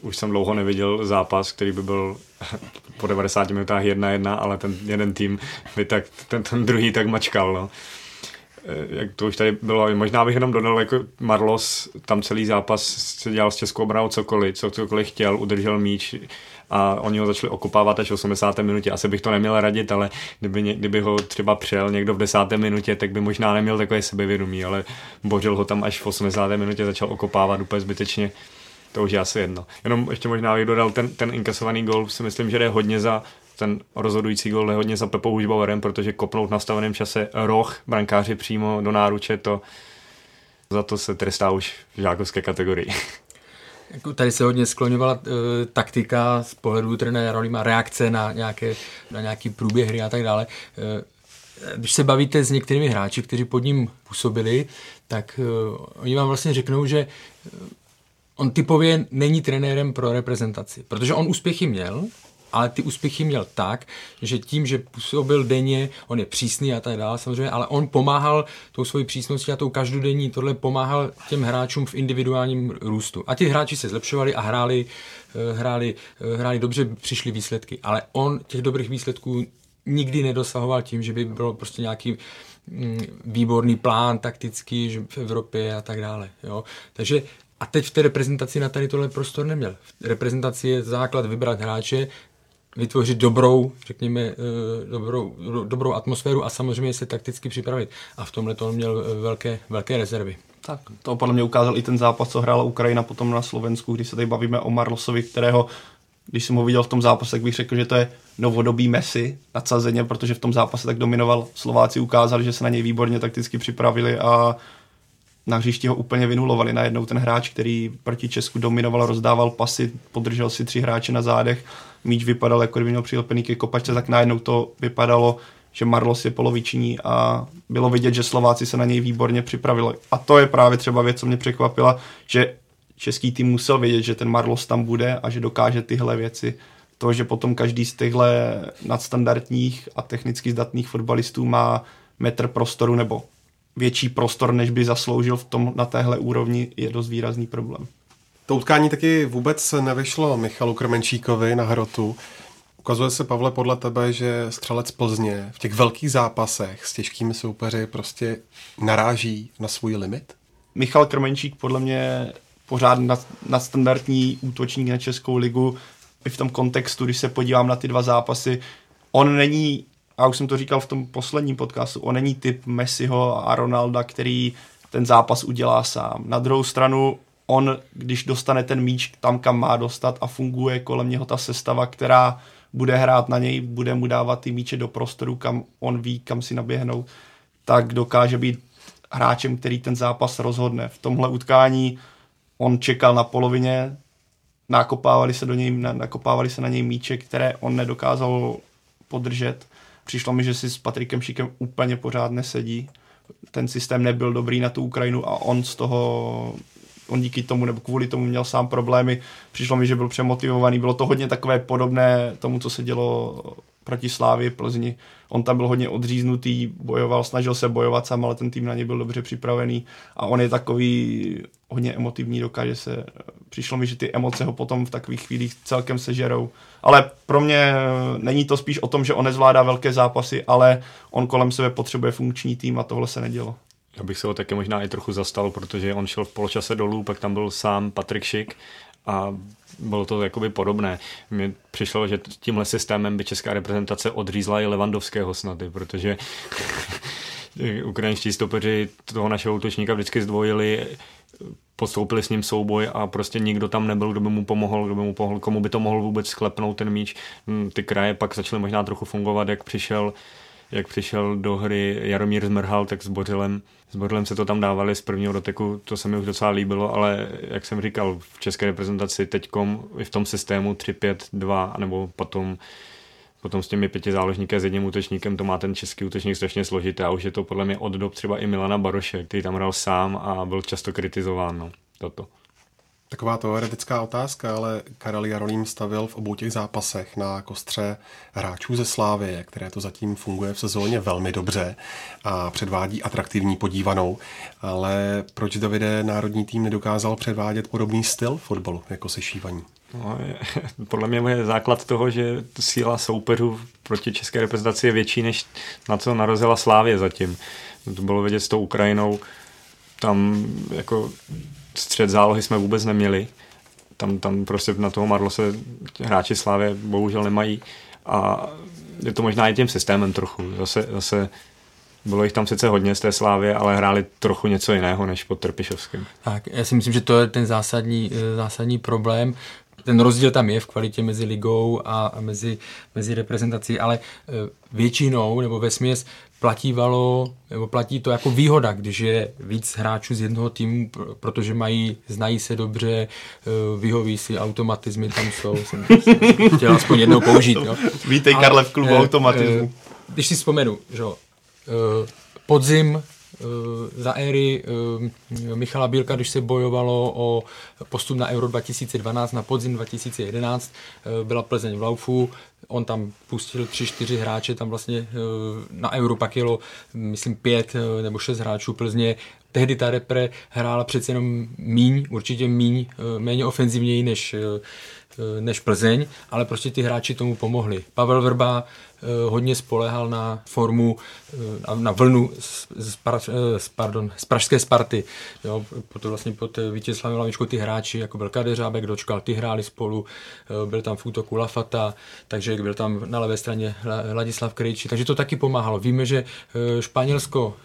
už jsem dlouho neviděl zápas, který by byl po 90 minutách 1-1, ale ten jeden tým by tak, ten, ten druhý tak mačkal. No. Eh, jak to už tady bylo, možná bych jenom dodal, jako Marlos tam celý zápas se dělal s českou obranou cokoliv, co cokoliv chtěl, udržel míč a oni ho začali okupávat až v 80. minutě. Asi bych to neměl radit, ale kdyby, ně, kdyby ho třeba přijel někdo v 10. minutě, tak by možná neměl takové sebevědomí, ale bořil ho tam až v 80. minutě, začal okopávat úplně zbytečně. To už je asi jedno. Jenom ještě možná bych dodal, ten, ten inkasovaný gol si myslím, že jde hodně za ten rozhodující gol je hodně za Pepou Hušbauerem, protože kopnout na staveném čase roh brankáři přímo do náruče, to za to se trestá už v žákovské kategorii. Jako tady se hodně skloňovala e, taktika z pohledu trenéra Rolima, reakce na, nějaké, na nějaký průběh hry a tak dále. E, když se bavíte s některými hráči, kteří pod ním působili, tak e, oni vám vlastně řeknou, že on typově není trenérem pro reprezentaci, protože on úspěchy měl, ale ty úspěchy měl tak, že tím, že působil denně, on je přísný a tak dále samozřejmě, ale on pomáhal tou svojí přísností a tou každodenní, tohle pomáhal těm hráčům v individuálním růstu. A ti hráči se zlepšovali a hráli, eh, hráli, eh, hráli dobře, přišly výsledky. Ale on těch dobrých výsledků nikdy nedosahoval tím, že by bylo prostě nějaký mm, výborný plán taktický že v Evropě a tak dále. Jo? Takže a teď v té reprezentaci na tady tohle prostor neměl. V reprezentaci je základ vybrat hráče, vytvořit dobrou, řekněme, eh, dobrou, dobrou atmosféru a samozřejmě se takticky připravit. A v tomhle to měl eh, velké, velké rezervy. Tak, to podle mě ukázal i ten zápas, co hrála Ukrajina potom na Slovensku, když se tady bavíme o Marlosovi, kterého, když jsem ho viděl v tom zápase, tak bych řekl, že to je novodobý Messi nadsazeně, protože v tom zápase tak dominoval. Slováci ukázali, že se na něj výborně takticky připravili a na hřišti ho úplně vynulovali. Najednou ten hráč, který proti Česku dominoval, rozdával pasy, podržel si tři hráče na zádech, míč vypadal, jako kdyby měl přilepený ke kopačce, tak najednou to vypadalo, že Marlos je poloviční a bylo vidět, že Slováci se na něj výborně připravili. A to je právě třeba věc, co mě překvapila, že český tým musel vědět, že ten Marlos tam bude a že dokáže tyhle věci. To, že potom každý z těchto nadstandardních a technicky zdatných fotbalistů má metr prostoru nebo větší prostor, než by zasloužil v tom, na téhle úrovni, je dost výrazný problém. To utkání taky vůbec nevyšlo Michalu Krmenčíkovi na hrotu. Ukazuje se, Pavle, podle tebe, že střelec Plzně v těch velkých zápasech s těžkými soupeři prostě naráží na svůj limit? Michal Krmenčík podle mě pořád na standardní útočník na Českou ligu. I v tom kontextu, když se podívám na ty dva zápasy, on není a už jsem to říkal v tom posledním podcastu, on není typ Messiho a Ronalda, který ten zápas udělá sám. Na druhou stranu, on, když dostane ten míč tam, kam má dostat a funguje kolem něho ta sestava, která bude hrát na něj, bude mu dávat ty míče do prostoru, kam on ví, kam si naběhnou, tak dokáže být hráčem, který ten zápas rozhodne. V tomhle utkání on čekal na polovině, nakopávali se, do něj, nakopávali se na něj míče, které on nedokázal podržet Přišlo mi, že si s Patrikem Šikem úplně pořád nesedí. Ten systém nebyl dobrý na tu Ukrajinu a on z toho on díky tomu nebo kvůli tomu měl sám problémy. Přišlo mi, že byl přemotivovaný. Bylo to hodně takové podobné tomu, co se dělo proti Slávě Plzni. On tam byl hodně odříznutý, bojoval, snažil se bojovat sám, ale ten tým na něj byl dobře připravený a on je takový hodně emotivní, dokáže se, přišlo mi, že ty emoce ho potom v takových chvílích celkem sežerou. Ale pro mě není to spíš o tom, že on nezvládá velké zápasy, ale on kolem sebe potřebuje funkční tým a tohle se nedělo. Já bych se ho taky možná i trochu zastal, protože on šel v poločase dolů, pak tam byl sám Patrik Šik a bylo to jakoby podobné. Mně přišlo, že tímhle systémem by česká reprezentace odřízla i Levandovského snady, protože ukrajinští stopeři toho našeho útočníka vždycky zdvojili, postoupili s ním souboj a prostě nikdo tam nebyl, kdo by mu pomohl, kdo by mu pomohl, komu by to mohl vůbec sklepnout ten míč. Hm, ty kraje pak začaly možná trochu fungovat, jak přišel jak přišel do hry Jaromír Zmrhal, tak s Bořilem, s Bořilem se to tam dávali z prvního doteku, to se mi už docela líbilo, ale jak jsem říkal, v české reprezentaci teďkom i v tom systému 3-5-2, nebo potom potom s těmi pěti záložníky a s jedním útočníkem to má ten český útočník strašně složité a už je to podle mě od dob třeba i Milana Baroše, který tam hrál sám a byl často kritizován. No, toto. Taková teoretická otázka, ale Karel Jarolím stavil v obou těch zápasech na kostře hráčů ze Slávy, které to zatím funguje v sezóně velmi dobře a předvádí atraktivní podívanou. Ale proč Davide národní tým nedokázal předvádět podobný styl fotbalu jako sešívaní? No, je, podle mě je základ toho, že síla soupeřů proti české reprezentaci je větší, než na co narazila Slávě zatím. To bylo vidět s tou Ukrajinou. Tam jako střed zálohy jsme vůbec neměli. Tam, tam prostě na toho Marlo se hráči Slávě bohužel nemají. A je to možná i tím systémem trochu. Zase, zase bylo jich tam sice hodně z té slávy, ale hráli trochu něco jiného než pod Trpišovským. Tak, já si myslím, že to je ten zásadní, eh, zásadní problém ten rozdíl tam je v kvalitě mezi ligou a mezi, mezi reprezentací, ale e, většinou nebo ve směs platívalo, nebo platí to jako výhoda, když je víc hráčů z jednoho týmu, protože mají, znají se dobře, e, vyhoví si, automatizmy tam jsou, jsem, chtěl aspoň jednou použít. Jo. Vítej Karle v klubu e, automatismu. Když si vzpomenu, že podzim za éry eh, Michala Bílka, když se bojovalo o postup na Euro 2012 na podzim 2011, eh, byla Plzeň v Laufu, on tam pustil tři, čtyři hráče, tam vlastně na Euro pak jelo, myslím, pět nebo šest hráčů Plzně. Tehdy ta repre hrála přece jenom míň, určitě míň, méně ofenzivněji než než Plzeň, ale prostě ty hráči tomu pomohli. Pavel Vrba Eh, hodně spolehal na formu, eh, na vlnu z, z, eh, pardon, z pražské Sparty. Jo, proto vlastně pod Vítězslavem Lavičkou ty hráči, jako byl Kadeřábek, Dočkal, ty hráli spolu, byl tam v útoku Lafata, takže byl tam na levé straně Ladislav Krejčí, takže to taky pomáhalo. Víme, že Španělsko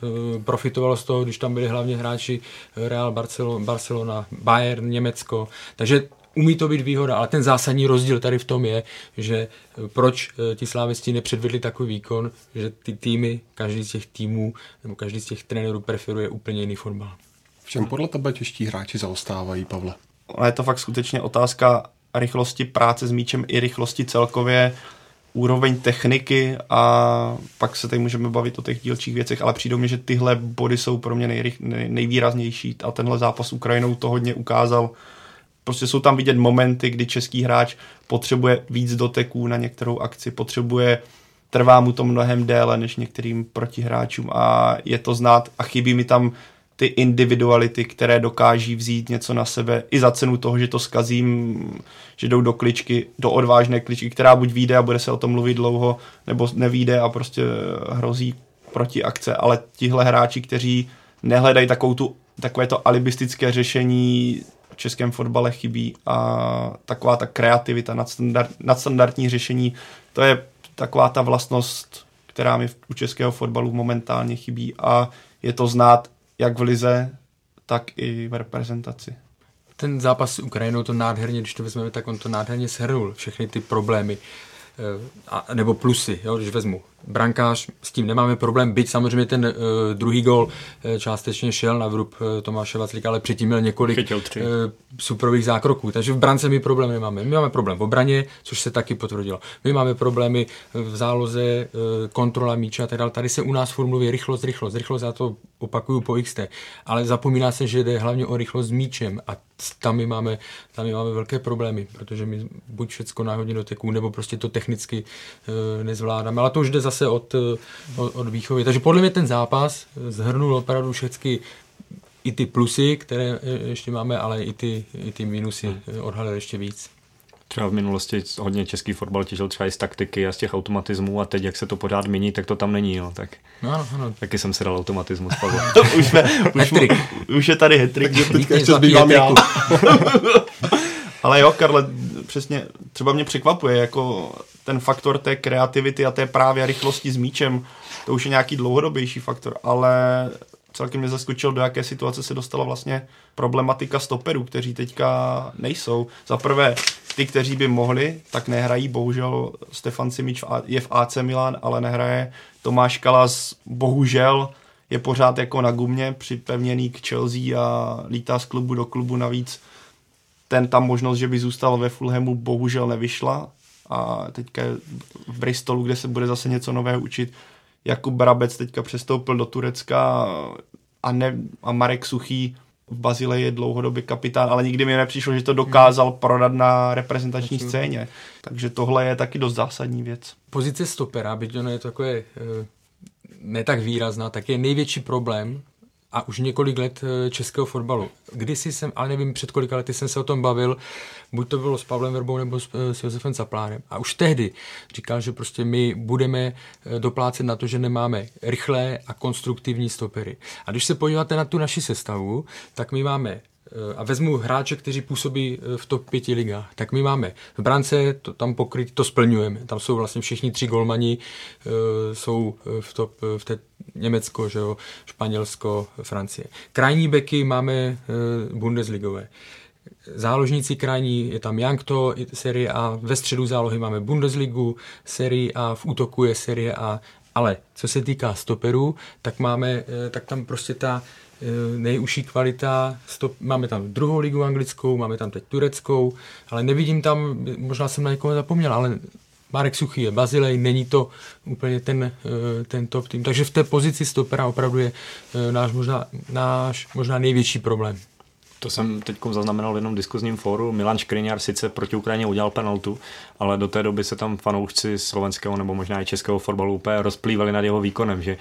profitovalo z toho, když tam byli hlavně hráči Real Barcelona Bayern, Německo, takže umí to být výhoda, ale ten zásadní rozdíl tady v tom je, že eh, proč eh, ti slávisti nepředvedli takový výkon, že ty týmy, každý z těch týmů nebo každý z těch trenérů preferuje úplně jiný fotbal. V čem podle tebe čeští hráči zaostávají, Pavle? Ale je to fakt skutečně otázka rychlosti práce s míčem i rychlosti celkově, úroveň techniky a pak se tady můžeme bavit o těch dílčích věcech, ale přijde mi, že tyhle body jsou pro mě nejrych, nej, nejvýraznější a tenhle zápas s Ukrajinou to hodně ukázal Prostě jsou tam vidět momenty, kdy český hráč potřebuje víc doteků na některou akci, potřebuje, trvá mu to mnohem déle než některým protihráčům a je to znát a chybí mi tam ty individuality, které dokáží vzít něco na sebe i za cenu toho, že to skazím, že jdou do kličky, do odvážné kličky, která buď vyjde a bude se o tom mluvit dlouho, nebo nevíde a prostě hrozí proti akce, ale tihle hráči, kteří nehledají takovou tu, takové to alibistické řešení českém fotbale chybí a taková ta kreativita, nadstandard, nadstandardní řešení, to je taková ta vlastnost, která mi u českého fotbalu momentálně chybí a je to znát jak v lize, tak i v reprezentaci. Ten zápas s Ukrajinou to nádherně, když to vezmeme, tak on to nádherně shrnul, všechny ty problémy, eh, a, nebo plusy, jo, když vezmu brankář, s tím nemáme problém, byť samozřejmě ten uh, druhý gol uh, částečně šel na vrub uh, Tomáše Vaclíka, ale předtím měl několik uh, superových zákroků, takže v brance my problém nemáme. My máme problém v obraně, což se taky potvrdilo. My máme problémy v záloze, uh, kontrola míče a tak dále. Tady se u nás formuluje rychlost, rychlost, rychlost, já to opakuju po XT, ale zapomíná se, že jde hlavně o rychlost s míčem a tam my máme, tam my máme velké problémy, protože my buď všecko náhodně doteků, nebo prostě to technicky uh, nezvládáme, ale to už jde zase od, od, od výchovy. Takže podle mě ten zápas zhrnul opravdu všechny i ty plusy, které ještě máme, ale i ty, i ty minusy odhalil ještě víc. Třeba v minulosti hodně český fotbal těžil třeba i z taktiky a z těch automatismů a teď, jak se to pořád mění, tak to tam není. Jo. Tak no, ano, ano. Taky jsem si dal automatismus. už, jsme, už, už, je tady hetrik. Teďka ještě zbývám já. Ale jo, Karle, přesně, třeba mě překvapuje jako ten faktor té kreativity a té právě rychlosti s míčem. to už je nějaký dlouhodobější faktor, ale celkem mě zaskočil, do jaké situace se dostala vlastně problematika stoperů, kteří teďka nejsou. Za prvé, ty, kteří by mohli, tak nehrají. Bohužel Stefan Simič je v AC Milan, ale nehraje. Tomáš Kalas bohužel je pořád jako na gumě připevněný k Chelsea a lítá z klubu do klubu navíc. Ten tam možnost, že by zůstal ve Fulhamu, bohužel nevyšla a teďka je v Bristolu, kde se bude zase něco nového učit. Jakub Brabec teďka přestoupil do Turecka a, ne, a Marek Suchý v Bazile je dlouhodobě kapitán, ale nikdy mi nepřišlo, že to dokázal prodat na reprezentační scéně. Takže tohle je taky dost zásadní věc. Pozice stopera, byť ono je takové eh, ne tak výrazná, tak je největší problém a už několik let eh, českého fotbalu. Kdysi jsem, ale nevím před kolika lety jsem se o tom bavil, buď to bylo s Pavlem Verbou nebo s, eh, s Josefem Zaplánem. A už tehdy říkal, že prostě my budeme doplácet na to, že nemáme rychlé a konstruktivní stopery. A když se podíváte na tu naši sestavu, tak my máme a vezmu hráče, kteří působí eh, v top 5 ligách, tak my máme v brance, to tam pokryt, to splňujeme. Tam jsou vlastně všichni tři golmani, jsou eh, v top, v té Německo, že jo, Španělsko, Francie. Krajní beky máme Bundesligové. Záložníci krajní, je tam Jankto, Serie A, ve středu zálohy máme Bundesligu, Serie A, v útoku je Serie A, ale co se týká stoperů, tak máme, tak tam prostě ta Eh, nejužší kvalita, stop, máme tam druhou ligu anglickou, máme tam teď tureckou, ale nevidím tam, možná jsem na někoho zapomněl, ale Marek Suchý je Bazilej, není to úplně ten, eh, ten top tým. Takže v té pozici stopera opravdu je eh, náš možná, náš možná největší problém. To jsem teď zaznamenal v jednom diskuzním fóru. Milan Škriňar sice proti Ukrajině udělal penaltu, ale do té doby se tam fanoušci slovenského nebo možná i českého fotbalu úplně rozplývali nad jeho výkonem, že,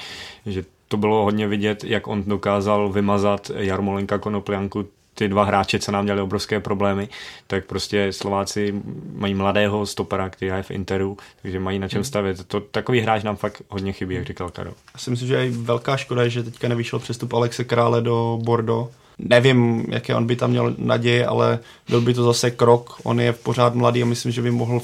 že to bylo hodně vidět, jak on dokázal vymazat Jarmolenka Konoplianku, ty dva hráče, co nám dělali obrovské problémy, tak prostě Slováci mají mladého stopera, který je v Interu, takže mají na čem hmm. stavět. To, takový hráč nám fakt hodně chybí, jak říkal Karol. Já si myslím, že je velká škoda, že teďka nevyšel přestup Alexe Krále do Bordeaux, Nevím, jaké on by tam měl naděje, ale byl by to zase krok. On je pořád mladý a myslím, že by mohl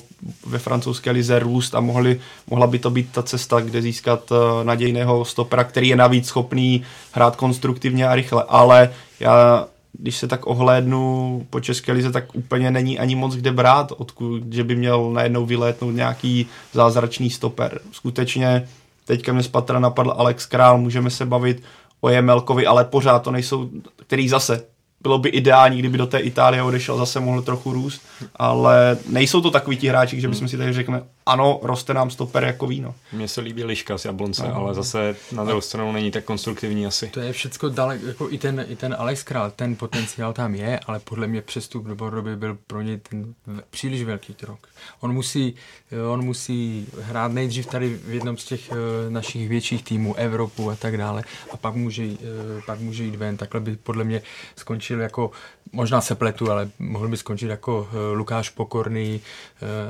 ve francouzské lize růst a mohli, mohla by to být ta cesta, kde získat eh, nadějného stopera, který je navíc schopný hrát konstruktivně a rychle. Ale já když se tak ohlédnu po České lize, tak úplně není ani moc kde brát, odkud, že by měl najednou vylétnout nějaký zázračný stoper. Skutečně teďka mě z patra napadl Alex Král, můžeme se bavit o Jemelkovi, ale pořád to nejsou, který zase bylo by ideální, kdyby do té Itálie odešel, zase mohl trochu růst, ale nejsou to takový ti hráči, že bychom si tady řekli, ano, roste nám stoper jako víno. Mně se líbí liška z Jablonce, no. ale zase na druhou stranu není tak konstruktivní asi. To je všechno daleko, jako i ten, i ten Alex Král, ten potenciál tam je, ale podle mě přestup do Bordoby byl pro něj ten příliš velký krok. On musí, on musí hrát nejdřív tady v jednom z těch uh, našich větších týmů, Evropu a tak dále, a pak může, uh, pak může jít ven. Takhle by podle mě skončil jako, možná se pletu, ale mohl by skončit jako uh, Lukáš Pokorný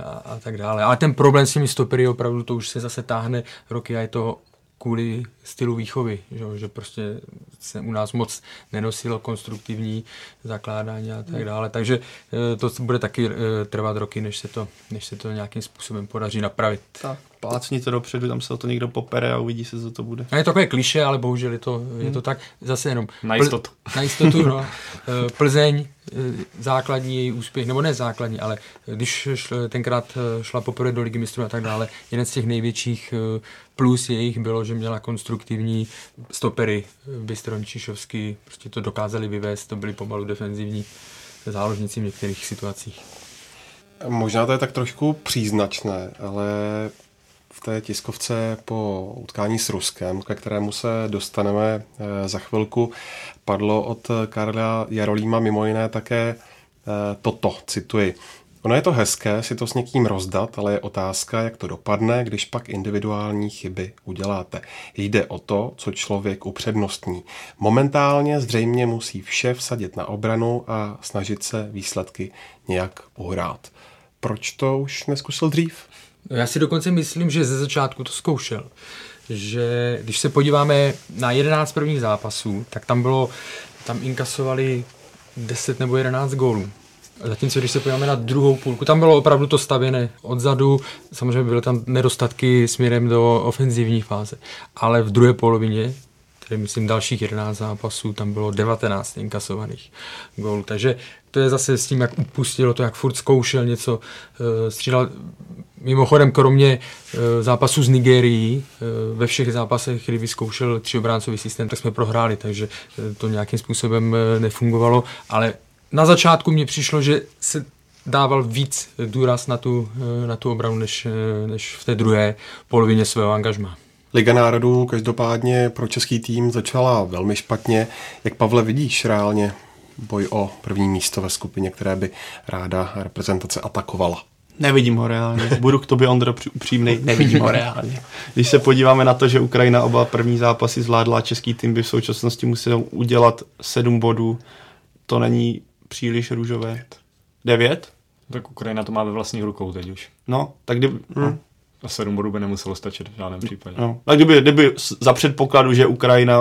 a, a tak dále. Ale ten problém s těmi stopery opravdu to už se zase táhne roky a je to kvůli stylu výchovy, že, že prostě se u nás moc nenosilo konstruktivní zakládání a tak dále. Takže eh, to bude taky eh, trvat roky, než se to, než se to nějakým způsobem podaří napravit. Tak, plácni to dopředu, tam se o to někdo popere a uvidí se, co to bude. A je to takové kliše, ale bohužel je to, hmm. je to hmm. tak. Zase jenom... Na jistotu. Pl, na jistotu, no. Eh, Plzeň, základní její úspěch, nebo ne základní, ale když šl, tenkrát šla poprvé do ligy mistrů a tak dále, jeden z těch největších plus jejich bylo, že měla konstruktivní stopery, Bystron, Čišovský, prostě to dokázali vyvést, to byli pomalu defenzivní záložníci v některých situacích. Možná to je tak trošku příznačné, ale v té tiskovce po utkání s Ruskem, ke kterému se dostaneme eh, za chvilku, padlo od Karla Jarolíma mimo jiné také eh, toto, cituji. Ono je to hezké si to s někým rozdat, ale je otázka, jak to dopadne, když pak individuální chyby uděláte. Jde o to, co člověk upřednostní. Momentálně zřejmě musí vše vsadit na obranu a snažit se výsledky nějak uhrát. Proč to už neskusil dřív? Já si dokonce myslím, že ze začátku to zkoušel. Že když se podíváme na 11 prvních zápasů, tak tam bylo, tam inkasovali 10 nebo 11 gólů Zatímco když se podíváme na druhou půlku, tam bylo opravdu to stavěné odzadu, samozřejmě byly tam nedostatky směrem do ofenzivní fáze, ale v druhé polovině tedy myslím dalších 11 zápasů, tam bylo 19 inkasovaných gólů, takže to je zase s tím, jak upustilo to, jak furt zkoušel něco, uh, střílel, mimochodem kromě uh, zápasu s Nigerií, uh, ve všech zápasech, kdy vyzkoušel třiobráncový systém, tak jsme prohráli, takže to nějakým způsobem nefungovalo, ale na začátku mně přišlo, že se dával víc důraz na tu, na tu obranu, než, než v té druhé polovině svého angažma. Liga národů každopádně pro český tým začala velmi špatně. Jak Pavle vidíš reálně boj o první místo ve skupině, které by ráda reprezentace atakovala? Nevidím ho reálně. Budu k tobě, Ondro, upřímný. Nevidím ho reálně. Když se podíváme na to, že Ukrajina oba první zápasy zvládla, český tým by v současnosti musel udělat sedm bodů, to není příliš růžové. Devět? Tak Ukrajina to má ve vlastních rukou teď už. No, tak kdyby... Hmm. A sedm bodů by nemuselo stačit v žádném případě. No. A kdyby, kdyby za předpokladu, že Ukrajina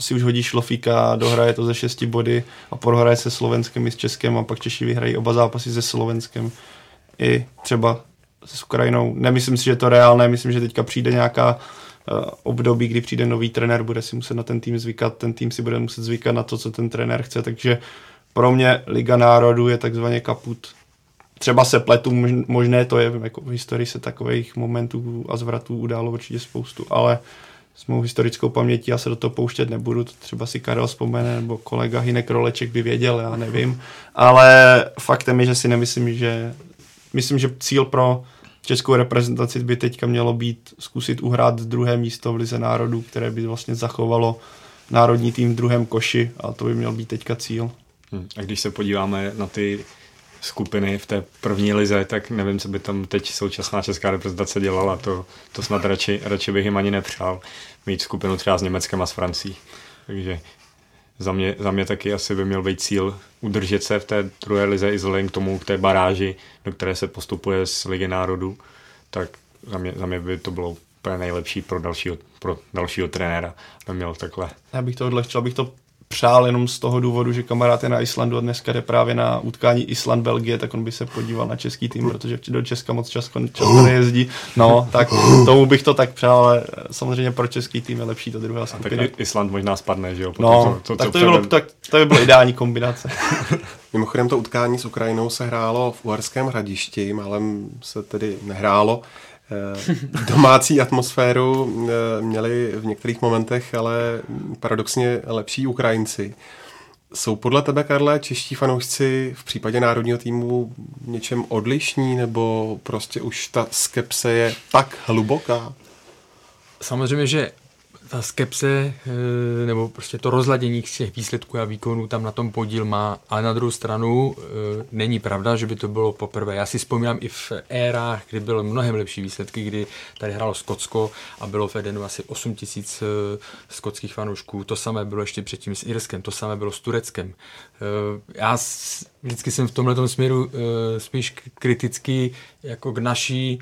si už hodí šlofíka, dohraje to ze šesti body a prohraje se Slovenskem i s Českem a pak Češi vyhrají oba zápasy se Slovenskem i třeba s Ukrajinou. Nemyslím si, že je to reálné, myslím, že teďka přijde nějaká uh, období, kdy přijde nový trenér, bude si muset na ten tým zvykat, ten tým si bude muset zvykat na to, co ten trenér chce, takže pro mě Liga národů je takzvaně kaput třeba se pletu, možné to je, jako v historii se takových momentů a zvratů událo určitě spoustu, ale s mou historickou pamětí já se do toho pouštět nebudu, to třeba si Karel vzpomene, nebo kolega Hinek Roleček by věděl, já nevím, ale faktem je, že si nemyslím, že myslím, že cíl pro českou reprezentaci by teďka mělo být zkusit uhrát druhé místo v Lize národů, které by vlastně zachovalo národní tým v druhém koši a to by měl být teďka cíl. Hmm. A když se podíváme na ty skupiny v té první lize, tak nevím, co by tam teď současná česká reprezentace dělala. To, to snad radši, radši bych jim ani nepřál. Mít skupinu třeba s Německem a s Francí. Takže za mě, za mě taky asi by měl být cíl udržet se v té druhé lize i vzhledem k tomu, k té baráži, do které se postupuje z Ligy národů, tak za mě, za mě by to bylo úplně nejlepší pro dalšího, pro dalšího trenéra, měl takhle. Já bych to odlehčil, abych to přál jenom z toho důvodu, že kamarád je na Islandu a dneska jde právě na utkání Island-Belgie, tak on by se podíval na český tým, protože do Česka moc často, často nejezdí. No, tak tomu bych to tak přál, ale samozřejmě pro český tým je lepší to druhá skupina. Tak Island možná spadne, že jo? Potom no, to, to, tak, to by bylo, tak to by bylo ideální kombinace. Mimochodem to utkání s Ukrajinou se hrálo v Uherském hradišti, málem se tedy nehrálo. Eh, domácí atmosféru eh, měli v některých momentech ale paradoxně lepší Ukrajinci. Jsou podle tebe, Karle, čeští fanoušci v případě národního týmu něčem odlišní, nebo prostě už ta skepse je tak hluboká? Samozřejmě, že ta skepse eh, nebo prostě to rozladění těch výsledků a výkonů tam na tom podíl má, ale na druhou stranu eh, není pravda, že by to bylo poprvé. Já si vzpomínám i v érách, kdy byly mnohem lepší výsledky, kdy tady hrálo Skotsko a bylo v Edenu asi 8 tisíc eh, skotských fanoušků. To samé bylo ještě předtím s Irskem, to samé bylo s Tureckem. Já vždycky jsem v tomhle směru spíš kritický jako k, naší,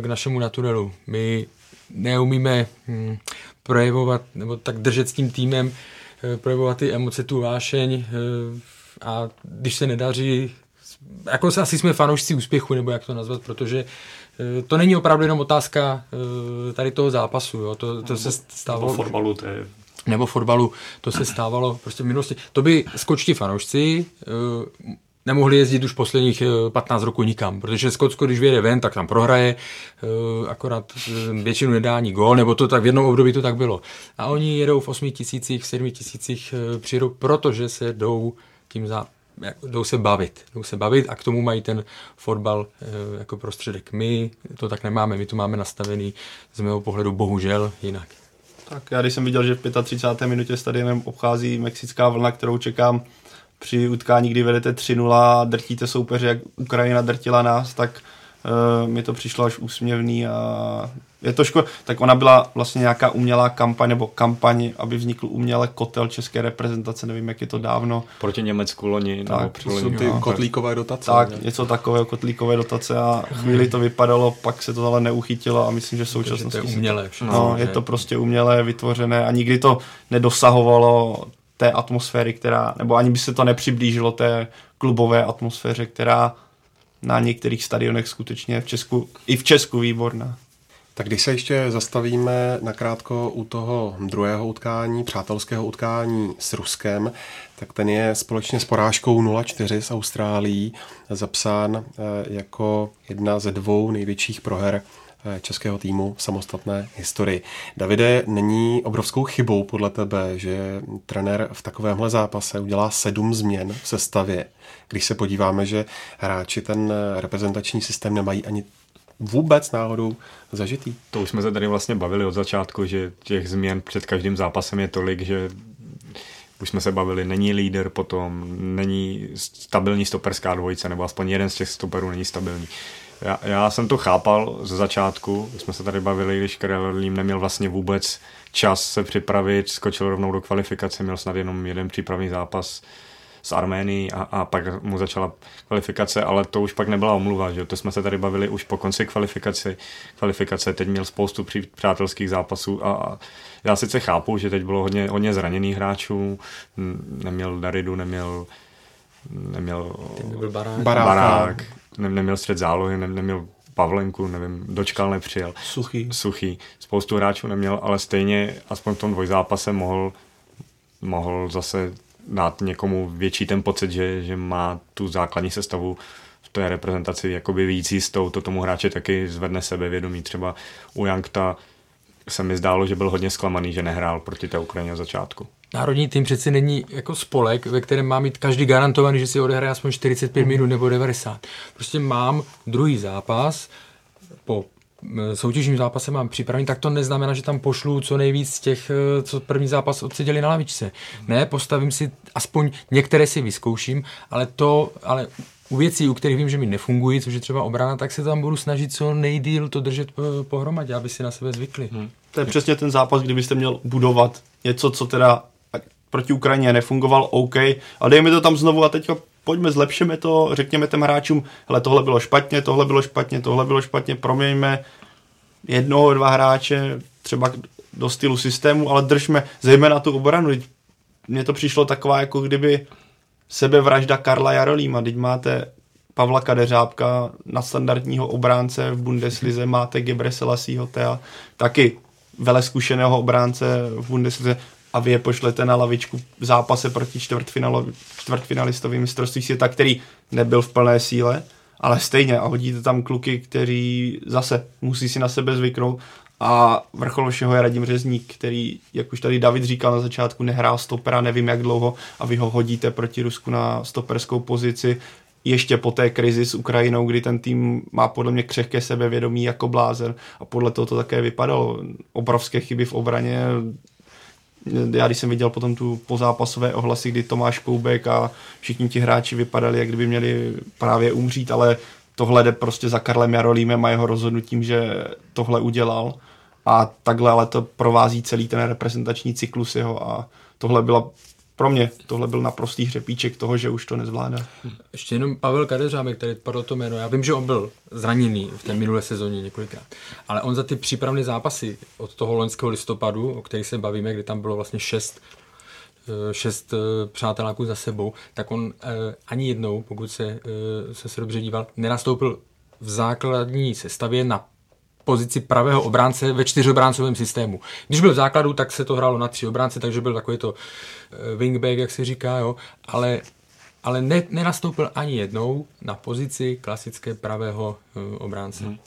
k našemu naturelu. My neumíme hm, projevovat, nebo tak držet s tím týmem, eh, projevovat ty emoce, tu vášeň eh, a když se nedaří, jako asi jsme fanoušci úspěchu, nebo jak to nazvat, protože eh, to není opravdu jenom otázka tady toho zápasu, jo. To, to se stávalo... Nebo fotbalu, to je nebo fotbalu, to se stávalo prostě v minulosti. To by skočti fanoušci nemohli jezdit už posledních 15 roků nikam, protože Skotsko, když vyjede ven, tak tam prohraje, eh, akorát eh, většinu nedá ani gól, nebo to tak v jednom období to tak bylo. A oni jedou v 8 tisících, v 7 tisících eh, přijedou, protože se jdou tím za, jdou se bavit. Jdou se bavit a k tomu mají ten fotbal jako prostředek. My to tak nemáme, my to máme nastavený z mého pohledu bohužel jinak. Tak já když jsem viděl, že v 35. minutě stadionem obchází mexická vlna, kterou čekám při utkání, kdy vedete 3-0 drtíte soupeře, jak Ukrajina drtila nás, tak uh, mi to přišlo až úsměvný a je to škoda. Tak ona byla vlastně nějaká umělá kampaň nebo kampaň, aby vznikl uměle kotel české reprezentace, nevím, jak je to dávno. Proti Německu loni. Tak, nebo jsou ty no, kotlíkové dotace. Tak, ne? něco takového, kotlíkové dotace a chvíli to vypadalo, pak se to ale neuchytilo a myslím, že v současnosti... To je umělé. No, je to prostě umělé, vytvořené a nikdy to nedosahovalo té atmosféry, která, nebo ani by se to nepřiblížilo té klubové atmosféře, která na některých stadionech skutečně v Česku, i v Česku výborná. Tak když se ještě zastavíme nakrátko u toho druhého utkání, přátelského utkání s Ruskem, tak ten je společně s porážkou 0-4 s Austrálií zapsán eh, jako jedna ze dvou největších proher českého týmu v samostatné historii. Davide, není obrovskou chybou podle tebe, že trenér v takovémhle zápase udělá sedm změn v sestavě, když se podíváme, že hráči ten eh, reprezentační systém nemají ani vůbec náhodou zažitý. To už jsme se tady vlastně bavili od začátku, že těch změn před každým zápasem je tolik, že už jsme se bavili, není líder potom, není stabilní stoperská dvojice, nebo aspoň jeden z těch stoperů není stabilní. Já, já jsem to chápal ze začátku, jsme se tady bavili, když Karel neměl vlastně vůbec čas se připravit, skočil rovnou do kvalifikace, měl snad jenom jeden přípravný zápas, z Arménii a, a pak mu začala kvalifikace, ale to už pak nebyla omluva, že to jsme se tady bavili už po konci kvalifikace. Kvalifikace teď měl spoustu přátelských zápasů a, a já sice chápu, že teď bylo hodně, hodně zraněných hráčů, neměl Daridu, neměl neměl barák, barák, barák ne, neměl střed zálohy, ne, neměl Pavlenku, nevím, dočkal, nepřijel. Suchý. Suchý. Spoustu hráčů neměl, ale stejně aspoň v tom dvojzápase mohl, mohl zase dát někomu větší ten pocit, že, že má tu základní sestavu v té reprezentaci jakoby víc jistou, to tomu hráče taky zvedne sebevědomí. Třeba u Jankta se mi zdálo, že byl hodně zklamaný, že nehrál proti té Ukrajině od začátku. Národní tým přeci není jako spolek, ve kterém má mít každý garantovaný, že si odehraje aspoň 45 minut nebo 90. Prostě mám druhý zápas po soutěžním zápase mám připravený, tak to neznamená, že tam pošlu co nejvíc těch, eh, co první zápas odseděli na lavičce. Ne, postavím si, aspoň některé si vyzkouším, ale to, ale u věcí, u kterých vím, že mi nefungují, což je třeba obrana, tak se tam budu snažit co nejdíl to držet eh, pohromadě, aby si na sebe zvykli. Hmm. To je přesně ten zápas, kdybyste měl budovat něco, co teda proti Ukrajině nefungoval, OK, a dejme to tam znovu a teďka pojďme, zlepšeme to, řekněme těm hráčům, hele, tohle bylo špatně, tohle bylo špatně, tohle bylo špatně, proměňme jednoho, dva hráče třeba do stylu systému, ale držme zejména tu obranu. Mně to přišlo taková, jako kdyby sebevražda Karla Jarolíma. Teď máte Pavla Kadeřábka na standardního obránce v Bundeslize, máte Gebre Selassieho taky vele zkušeného obránce v Bundeslize a vy je pošlete na lavičku v zápase proti čtvrtfinalistovým mistrovství světa, který nebyl v plné síle, ale stejně a hodíte tam kluky, kteří zase musí si na sebe zvyknout a vrchol všeho je Radim Řezník, který, jak už tady David říkal na začátku, nehrál stopera nevím jak dlouho a vy ho hodíte proti Rusku na stoperskou pozici, ještě po té krizi s Ukrajinou, kdy ten tým má podle mě křehké sebevědomí jako blázen a podle toho to také vypadalo. Obrovské chyby v obraně, já když jsem viděl potom tu pozápasové ohlasy, kdy Tomáš Koubek a všichni ti hráči vypadali, jak kdyby měli právě umřít, ale tohle jde prostě za Karlem Jarolímem a jeho rozhodnutím, že tohle udělal. A takhle ale to provází celý ten reprezentační cyklus jeho a tohle byla pro mě tohle byl naprostý hřepíček toho, že už to nezvládá. Ještě jenom Pavel Kadeřámek, který padl to jméno. Já vím, že on byl zraněný v té minulé sezóně několikrát, ale on za ty přípravné zápasy od toho loňského listopadu, o kterých se bavíme, kdy tam bylo vlastně šest eh, šest eh, přáteláků za sebou, tak on eh, ani jednou, pokud se, se, se dobře díval, nenastoupil v základní sestavě na pozici pravého obránce ve čtyřobráncovém systému. Když byl v základu, tak se to hrálo na tři obránce, takže byl takový to eh, wingback, jak se říká, jo, ale ale ne, nenastoupil ani jednou na pozici klasické pravého uh, obránce. Hmm.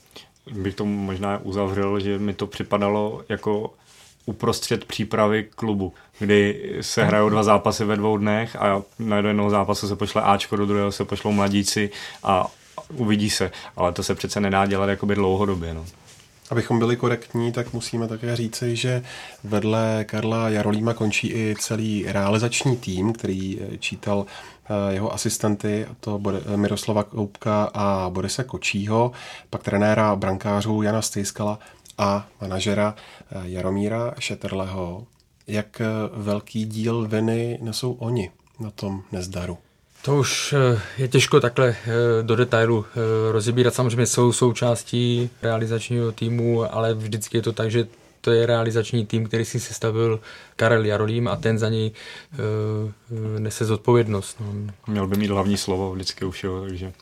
Bych to možná uzavřel, že mi to připadalo jako uprostřed přípravy klubu, kdy se hrajou dva zápasy ve dvou dnech a na jednoho zápasu se pošle Ačko, do druhého se pošlou mladíci a uvidí se, ale to se přece nedá dělat jakoby dlouhodobě. No. Abychom byli korektní, tak musíme také říci, že vedle Karla Jarolíma končí i celý realizační tým, který eh, čítal eh, jeho asistenty, to Miroslava Koupka a Borise Kočího, pak trenéra brankářů Jana Stejskala a manažera eh, Jaromíra Šetrleho. Jak velký díl viny nesou oni na tom nezdaru? To už eh, je těžko takhle eh, do detailu eh, rozebírat. Samozřejmě jsou součástí realizačního týmu, ale vždycky je to tak, že to je realizační tým, který si sestavil Karel Jarolím a ten za něj uh, nese zodpovědnost. No. Měl by mít hlavní slovo vždycky už, jo, takže...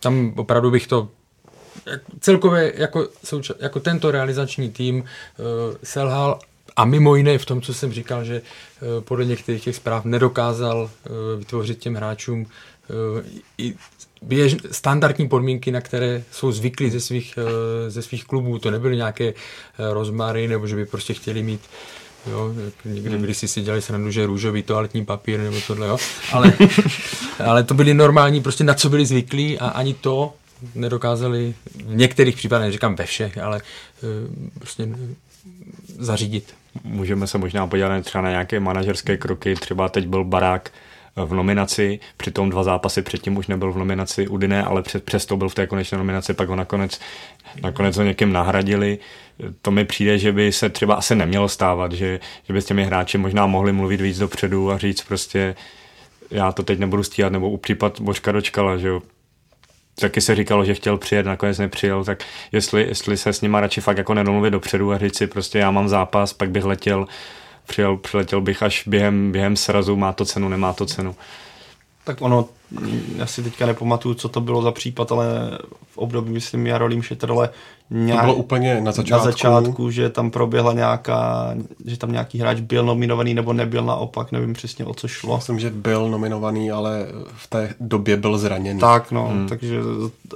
Tam opravdu bych to celkově jako, jako tento realizační tým uh, selhal a mimo jiné v tom, co jsem říkal, že uh, podle některých těch zpráv nedokázal uh, vytvořit těm hráčům uh, i běž, standardní podmínky, na které jsou zvyklí ze svých, ze svých klubů. To nebyly nějaké rozmary, nebo že by prostě chtěli mít Jo, někdy když si si dělali srandu, že růžový toaletní papír nebo tohle, jo. Ale, ale to byli normální, prostě na co byli zvyklí a ani to nedokázali v některých případech, neříkám ve všech, ale prostě zařídit. Můžeme se možná podívat třeba na nějaké manažerské kroky, třeba teď byl Barák v nominaci, přitom dva zápasy předtím už nebyl v nominaci Udine, ale před, přesto byl v té konečné nominaci, pak ho nakonec, nakonec ho někým nahradili. To mi přijde, že by se třeba asi nemělo stávat, že, že by s těmi hráči možná mohli mluvit víc dopředu a říct prostě já to teď nebudu stíhat, nebo u případ Božka dočkala, že jo, taky se říkalo, že chtěl přijet, nakonec nepřijel, tak jestli, jestli se s nima radši fakt jako nedomluvit dopředu a říct si prostě já mám zápas, pak bych letěl, přijel, přiletěl bych až během, během srazu, má to cenu, nemá to cenu. Tak ono, já si teďka nepamatuju, co to bylo za případ, ale v období, myslím, Jarolím Šetrle Nějak, to bylo úplně na začátku. Na začátku, že tam proběhla nějaká, že tam nějaký hráč byl nominovaný nebo nebyl naopak, nevím přesně o co šlo. Myslím, že byl nominovaný, ale v té době byl zraněný. Tak no, hmm. takže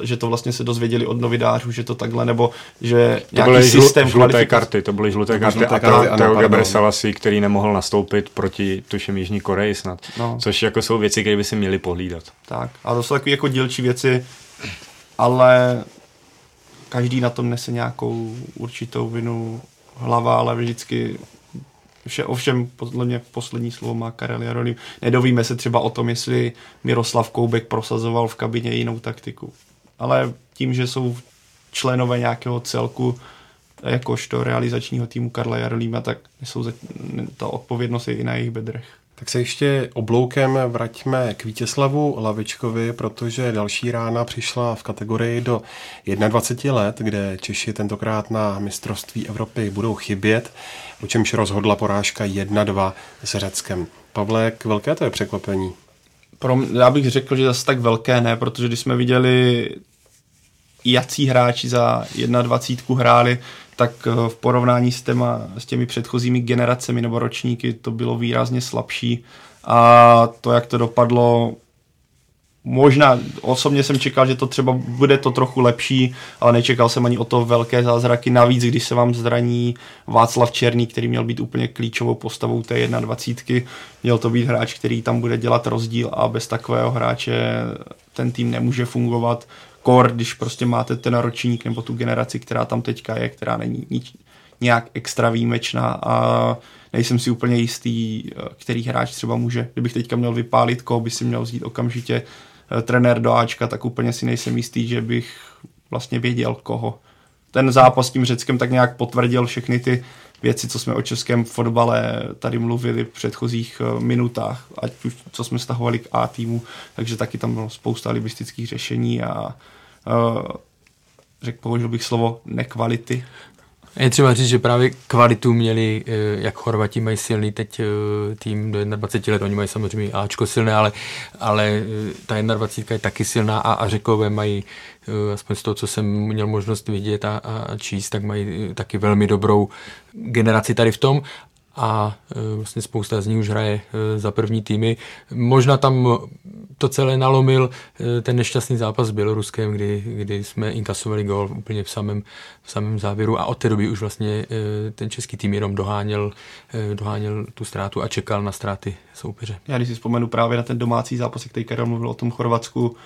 že to vlastně se dozvěděli od novinářů, že to takhle, nebo že to nějaký byly systém žl- žluté karty, to byly žluté to karty, žluté karty a Teo Gebre Salasi, který nemohl nastoupit proti tuším Jižní Koreji snad, no. což jako jsou věci, které by si měli pohlídat. Tak, a to jsou takové jako dílčí věci, ale každý na tom nese nějakou určitou vinu hlava, ale vždycky vše, ovšem podle mě poslední slovo má Karel Jarolim. Nedovíme se třeba o tom, jestli Miroslav Koubek prosazoval v kabině jinou taktiku. Ale tím, že jsou členové nějakého celku, jakožto realizačního týmu Karla Jarolíma, tak jsou ta odpovědnost je i na jejich bedrech. Tak se ještě obloukem vraťme k Vítězslavu Lavičkovi, protože další rána přišla v kategorii do 21 let, kde Češi tentokrát na mistrovství Evropy budou chybět, o čemž rozhodla porážka 1-2 s Řeckem. Pavle, jak velké to je překvapení? Pro já bych řekl, že zase tak velké ne, protože když jsme viděli jací hráči za 21 hráli, tak eh, v porovnání s, těma, s těmi předchozími generacemi nebo ročníky to bylo výrazně slabší a to, jak to dopadlo, možná osobně jsem čekal, že to třeba bude to trochu lepší, ale nečekal jsem ani o to velké zázraky. Navíc, když se vám zraní Václav Černý, který měl být úplně klíčovou postavou té 21. Měl to být hráč, který tam bude dělat rozdíl a bez takového hráče ten tým nemůže fungovat kor, když prostě máte ten ročník nebo tu generaci, která tam teďka je, která není nič, nějak extra výjimečná a nejsem si úplně jistý, eh, který hráč třeba může. Kdybych teďka měl vypálit, koho by si měl vzít okamžitě eh, trenér do Ačka, tak úplně si nejsem jistý, že bych vlastně věděl koho. Ten zápas s tím Řeckem tak nějak potvrdil všechny ty věci, co jsme o českém fotbale tady mluvili v předchozích eh, minutách, ať už co jsme stahovali k A týmu, takže taky tam bylo spousta libistických řešení a uh, řekl, použil bych slovo nekvality. Je třeba říct, že právě kvalitu měli, eh, jak Chorvati mají silný teď tým do 21 let, oni mají samozřejmě Ačko silné, ale, ale ta 21 je taky silná a, a Řekové mají Eh, aspoň z toho, co jsem měl možnost vidět a, a číst, tak mají eh, taky velmi dobrou generaci tady v tom a e, vlastně spousta z nich už hraje e, za první týmy. Možná tam to celé nalomil e, ten nešťastný zápas s Běloruskem, kdy, kdy jsme inkasovali gol úplně v samém, v samém závěru a od té doby už vlastně ten český tým jenom doháněl, doháněl tu ztrátu a čekal na ztráty soupeře. Já když si vzpomenu právě na ten domácí zápas, který Karel mluvil o tom Chorvatsku,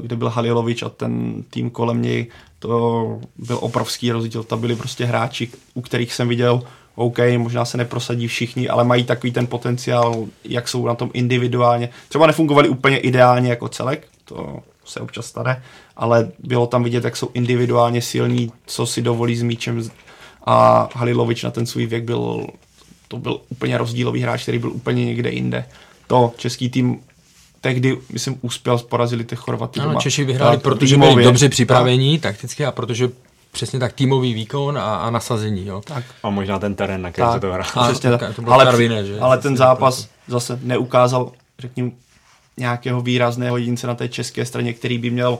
kde byl Halilovič a ten tým kolem něj, to byl obrovský rozdíl. Tam byli prostě hráči, u kterých jsem viděl OK, možná se neprosadí všichni, ale mají takový ten potenciál, jak jsou na tom individuálně. Třeba nefungovali úplně ideálně jako celek, to se občas stane, ale bylo tam vidět, jak jsou individuálně silní, co si dovolí s míčem a Halilovič na ten svůj věk byl, to byl úplně rozdílový hráč, který byl úplně někde jinde. To český tým tehdy, myslím, uspěl, porazili ty Chorvaty. Ano, Češi vyhráli, protože byli dobře připravení takticky a protože přesně tak týmový výkon a, a nasazení. Jo. Tak. A možná ten terén, na kterém se to hrá. Přesně tak. to bylo ale, Karviné, že? ale ten zápas zase neukázal, řekněme, nějakého výrazného jedince na té české straně, který by měl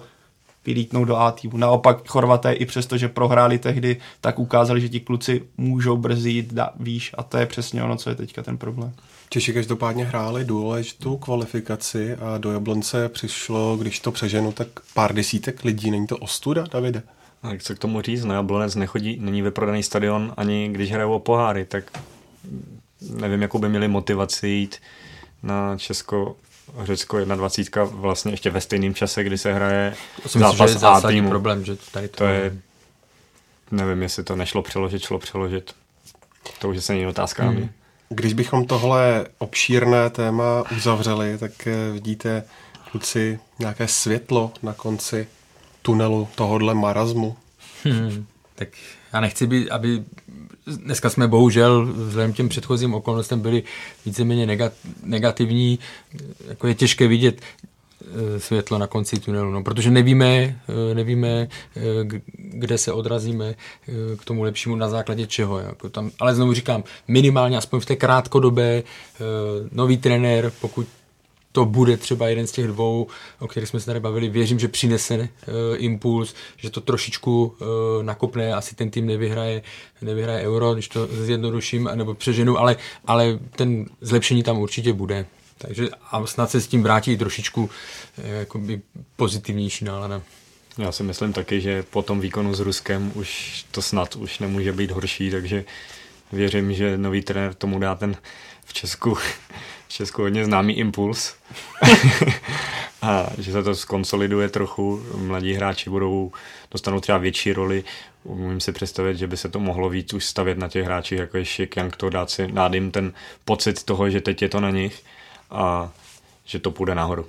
vylítnout do A týmu. Naopak Chorvaté i přesto, že prohráli tehdy, tak ukázali, že ti kluci můžou brzy jít da, výš a to je přesně ono, co je teďka ten problém. Češi každopádně hráli důležitou kvalifikaci a do Jablonce přišlo, když to přeženu, tak pár desítek lidí. Není to ostuda, Davide? Se k tomu říct, no Jablonec nechodí, není vyprodaný stadion ani když hrajou o poháry, tak nevím, jakou by měli motivaci jít na Česko Řecko 21 vlastně ještě ve stejném čase, kdy se hraje to zápas myslím, že je A týmu. problém, že tady to, to je, nevím, jestli to nešlo přeložit, šlo přeložit. To už je se není otázka hmm. na mě. Když bychom tohle obšírné téma uzavřeli, tak eh, vidíte, kluci, nějaké světlo na konci tunelu tohohle marazmu. Hmm, tak já nechci být, aby dneska jsme bohužel vzhledem těm předchozím okolnostem byli víceméně negativní, jako je těžké vidět eh, světlo na konci tunelu, no, protože nevíme, eh, nevíme, eh, kde se odrazíme k tomu lepšímu na základě čeho. Jako tam, ale znovu říkám, minimálně aspoň v té krátkodobé nový trenér, pokud to bude třeba jeden z těch dvou, o kterých jsme se tady bavili. Věřím, že přinese uh, impuls, že to trošičku uh, nakopne, asi ten tým nevyhraje, nevyhraje euro, když to zjednoduším, nebo přeženu, ale, ale ten zlepšení tam určitě bude. Takže a snad se s tím vrátí trošičku uh, pozitivnější nálada. Já si myslím taky, že po tom výkonu s Ruskem už to snad už nemůže být horší, takže věřím, že nový trenér tomu dá ten v Česku Česku hodně známý impuls. A že se to skonsoliduje trochu, mladí hráči budou, dostanou třeba větší roli, umím si představit, že by se to mohlo víc už stavět na těch hráčích, jako je Šik, Young, to dát, si, dát jim ten pocit toho, že teď je to na nich a že to půjde nahoru.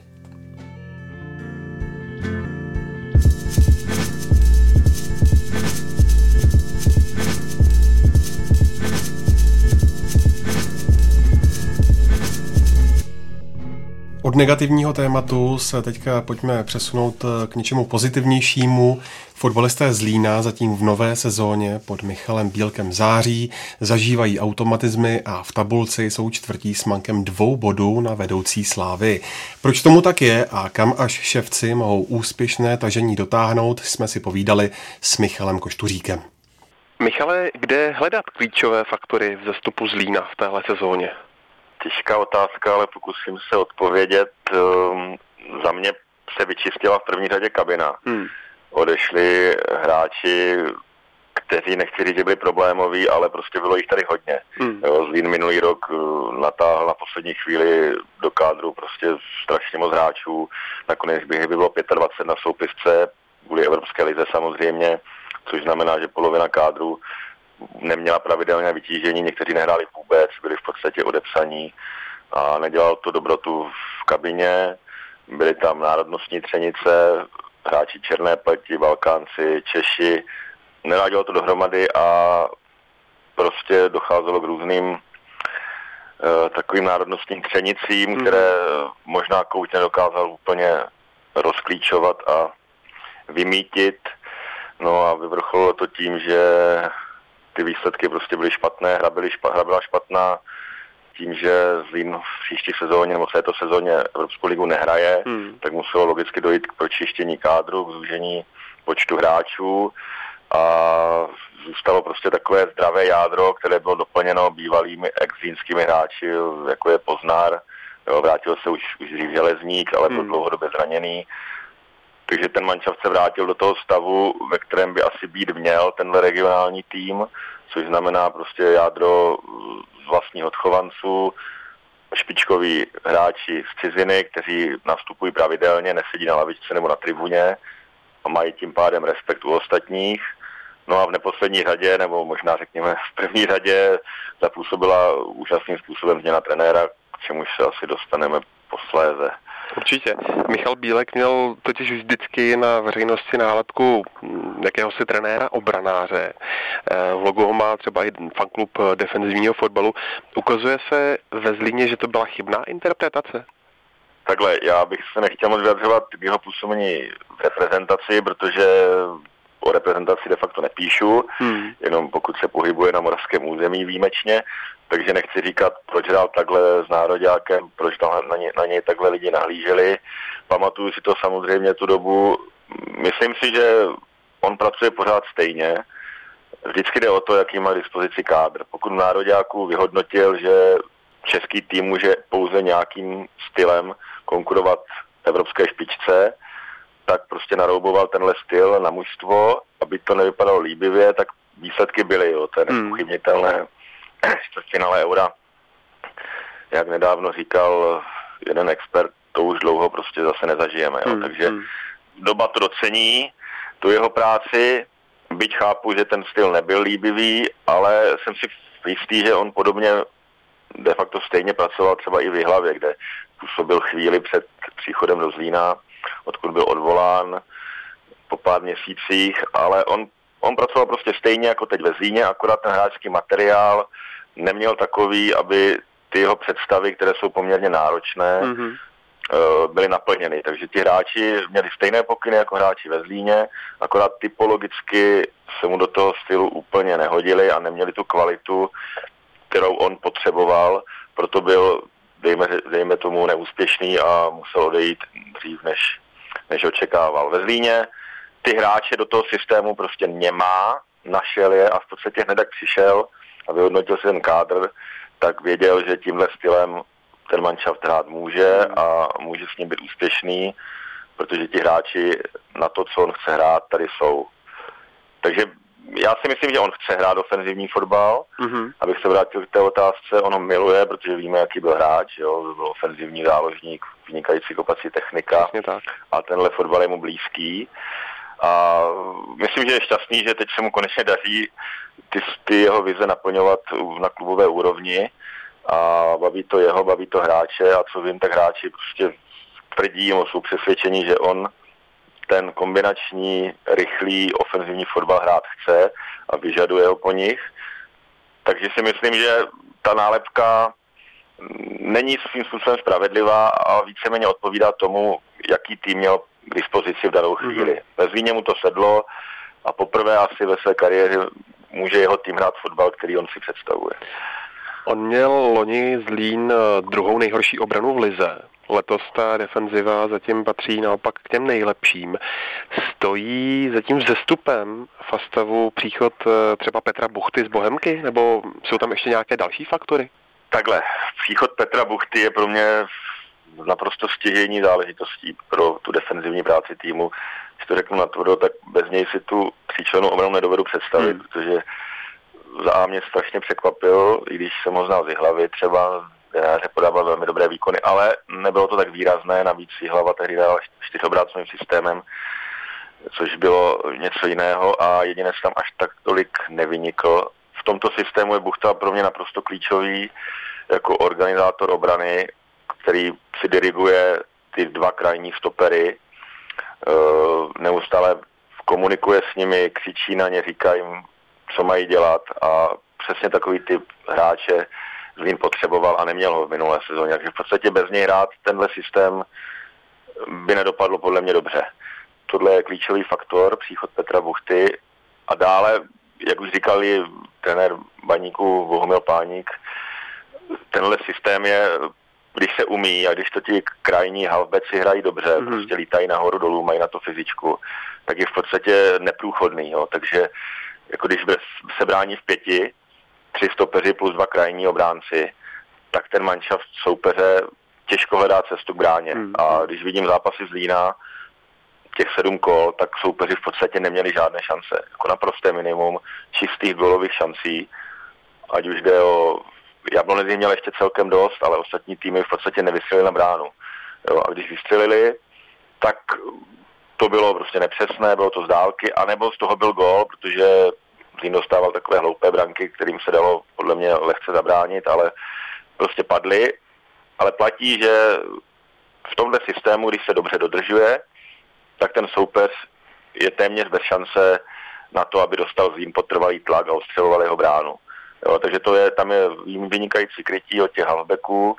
Od negativního tématu se teďka pojďme přesunout eh, k něčemu pozitivnějšímu. Fotbalisté z Lína zatím v nové sezóně pod Michalem Bílkem září zažívají automatizmy a v tabulci jsou čtvrtí s mankem dvou bodů na vedoucí slávy. Proč tomu tak je a kam až ševci mohou úspěšné tažení dotáhnout, jsme si povídali s Michalem Koštuříkem. Michale, kde hledat klíčové faktory v zastupu z Lína v téhle sezóně? Těžká otázka, ale pokusím se odpovědět. Um, za mě se vyčistila v první řadě kabina. Hmm. Odešli hráči, kteří nechci říct, že byli problémoví, ale prostě bylo jich tady hodně. Hmm. Jo, Zlín minulý rok uh, natáhl na poslední chvíli do kádru prostě strašně moc hráčů. Nakonec by bylo 25 na soupisce, kvůli Evropské lize samozřejmě, což znamená, že polovina kádru neměla pravidelné vytížení, někteří nehráli vůbec, byli v podstatě odepsaní a nedělal to dobrotu v kabině, byly tam národnostní třenice, hráči černé pleti, Balkánci, Češi, nenádělo to dohromady a prostě docházelo k různým uh, takovým národnostním třenicím, mm. které možná Kouť nedokázal úplně rozklíčovat a vymítit. No a vyvrcholilo to tím, že ty výsledky prostě byly špatné, hra, byly špa, hra byla špatná, tím, že Zlín v příští sezóně nebo v této sezóně Evropskou ligu nehraje, hmm. tak muselo logicky dojít k pročištění kádru, k zúžení počtu hráčů a zůstalo prostě takové zdravé jádro, které bylo doplněno bývalými exínskými hráči, jako je Poznár, jo, vrátil se už, už dřív železník, ale byl hmm. dlouhodobě zraněný. Takže ten mančaft se vrátil do toho stavu, ve kterém by asi být měl tenhle regionální tým, což znamená prostě jádro z vlastních odchovanců, špičkoví hráči z ciziny, kteří nastupují pravidelně, nesedí na lavičce nebo na tribuně a mají tím pádem respekt u ostatních. No a v neposlední řadě, nebo možná řekněme v první řadě, zapůsobila úžasným způsobem změna trenéra, k čemuž se asi dostaneme posléze. Určitě. Michal Bílek měl totiž vždycky na veřejnosti nálepku hm, jakéhosi trenéra obranáře. Eh, v logu ho má třeba i fanklub defenzivního fotbalu. Ukazuje se ve Zlíně, že to byla chybná interpretace? Takhle, já bych se nechtěl moc vyjadřovat k jeho působení v reprezentaci, protože o reprezentaci de facto nepíšu, hmm. jenom pokud se pohybuje na moravském území výjimečně, takže nechci říkat, proč hrál takhle s nároďákem, proč na, ně, na něj takhle lidi nahlíželi. Pamatuju si to samozřejmě tu dobu. Myslím si, že on pracuje pořád stejně. Vždycky jde o to, jaký má dispozici kádr. Pokud v nároďáku vyhodnotil, že český tým může pouze nějakým stylem konkurovat evropské špičce, tak prostě narouboval tenhle styl na mužstvo, aby to nevypadalo líbivě, tak výsledky byly, jo, to je hmm. nespochybnitelné. Čtvrtfinále eura, jak nedávno říkal jeden expert, to už dlouho prostě zase nezažijeme, jo, hmm. takže hmm. doba to docení, tu jeho práci, byť chápu, že ten styl nebyl líbivý, ale jsem si jistý, že on podobně de facto stejně pracoval třeba i v hlavě, kde působil chvíli před příchodem do Zlína, odkud byl odvolán po pár měsících, ale on, on pracoval prostě stejně jako teď ve Zlíně, akorát ten hráčský materiál neměl takový, aby ty jeho představy, které jsou poměrně náročné, mm-hmm. byly naplněny. Takže ti hráči měli stejné pokyny jako hráči ve Zlíně, akorát typologicky se mu do toho stylu úplně nehodili a neměli tu kvalitu, kterou on potřeboval, proto byl, dejme, dejme tomu, neúspěšný a musel odejít dřív, než, než očekával. Ve Zlíně ty hráče do toho systému prostě nemá, našel je a v podstatě hned jak přišel a vyhodnotil si ten kádr, tak věděl, že tímhle stylem ten manšaft hrát může a může s ním být úspěšný, protože ti hráči na to, co on chce hrát, tady jsou. Takže já si myslím, že on chce hrát ofenzivní fotbal. Mm-hmm. Abych se vrátil k té otázce, on ho miluje, protože víme, jaký byl hráč, jo, byl ofenzivní záložník, vynikající kopací technika tak. a tenhle fotbal je mu blízký. A myslím, že je šťastný, že teď se mu konečně daří ty, ty jeho vize naplňovat na klubové úrovni a baví to jeho, baví to hráče a co vím, tak hráči prostě tvrdí, jsou přesvědčení, že on ten kombinační, rychlý, ofenzivní fotbal hrát chce a vyžaduje ho po nich. Takže si myslím, že ta nálepka není svým způsobem spravedlivá a víceméně odpovídá tomu, jaký tým měl k dispozici v danou chvíli. Mm-hmm. Ve Zlíně mu to sedlo a poprvé asi ve své kariéře může jeho tým hrát fotbal, který on si představuje. On měl loni Zlín eh, druhou nejhorší obranu v Lize. Letos ta defenziva zatím patří naopak k těm nejlepším. Stojí zatím vzestupem v stavu příchod eh, třeba Petra Buchty z Bohemky, nebo jsou tam ještě nějaké další faktory? Takhle, příchod Petra Buchty je pro mě naprosto stěžení záležitostí pro tu defenzivní práci týmu. Když to řeknu natvrdo, tak bez něj si tu tříčlenou obranu nedovedu představit, hmm. protože A mě strašně překvapil, i když jsem ho znal z hlavy třeba, trenéře podával velmi dobré výkony, ale nebylo to tak výrazné, navíc hlava tehdy dala čtyřobrácovým systémem, což bylo něco jiného a jedinec tam až tak tolik nevynikl. V tomto systému je Buchta pro mě naprosto klíčový jako organizátor obrany, který si diriguje ty dva krajní stopery, e, neustále komunikuje s nimi, křičí na ně, říká jim, co mají dělat a přesně takový typ hráče Zlín potřeboval a neměl ho v minulé sezóně. Takže v podstatě bez něj hrát tenhle systém by nedopadlo podle mě dobře. Tohle je klíčový faktor, příchod Petra Buchty a dále, jak už říkali trenér baníku Bohumil Páník, tenhle systém je, když se umí a když to ti krajní halbeci hrají dobře, mm-hmm. prostě lítají nahoru dolů, mají na to fyzičku, tak je v podstatě neprůchodný. Jo. Takže jako když se brání v pěti, tři stopeři plus dva krajní obránci, tak ten manšaft soupeře těžko hledá cestu k bráně. Hmm. A když vidím zápasy z Lína, těch sedm kol, tak soupeři v podstatě neměli žádné šance. Jako naprosté minimum čistých golových šancí, ať už jde o... Jablonec měl ještě celkem dost, ale ostatní týmy v podstatě nevystřelili na bránu. Jo, a když vystřelili, tak to bylo prostě nepřesné, bylo to z dálky, anebo z toho byl gol, protože Zlín dostával takové hloupé branky, kterým se dalo podle mě lehce zabránit, ale prostě padly. Ale platí, že v tomhle systému, když se dobře dodržuje, tak ten soupeř je téměř bez šance na to, aby dostal Zlín potrvalý tlak a ostřeloval jeho bránu. Jo, takže to je, tam je vynikající krytí od těch halfbacků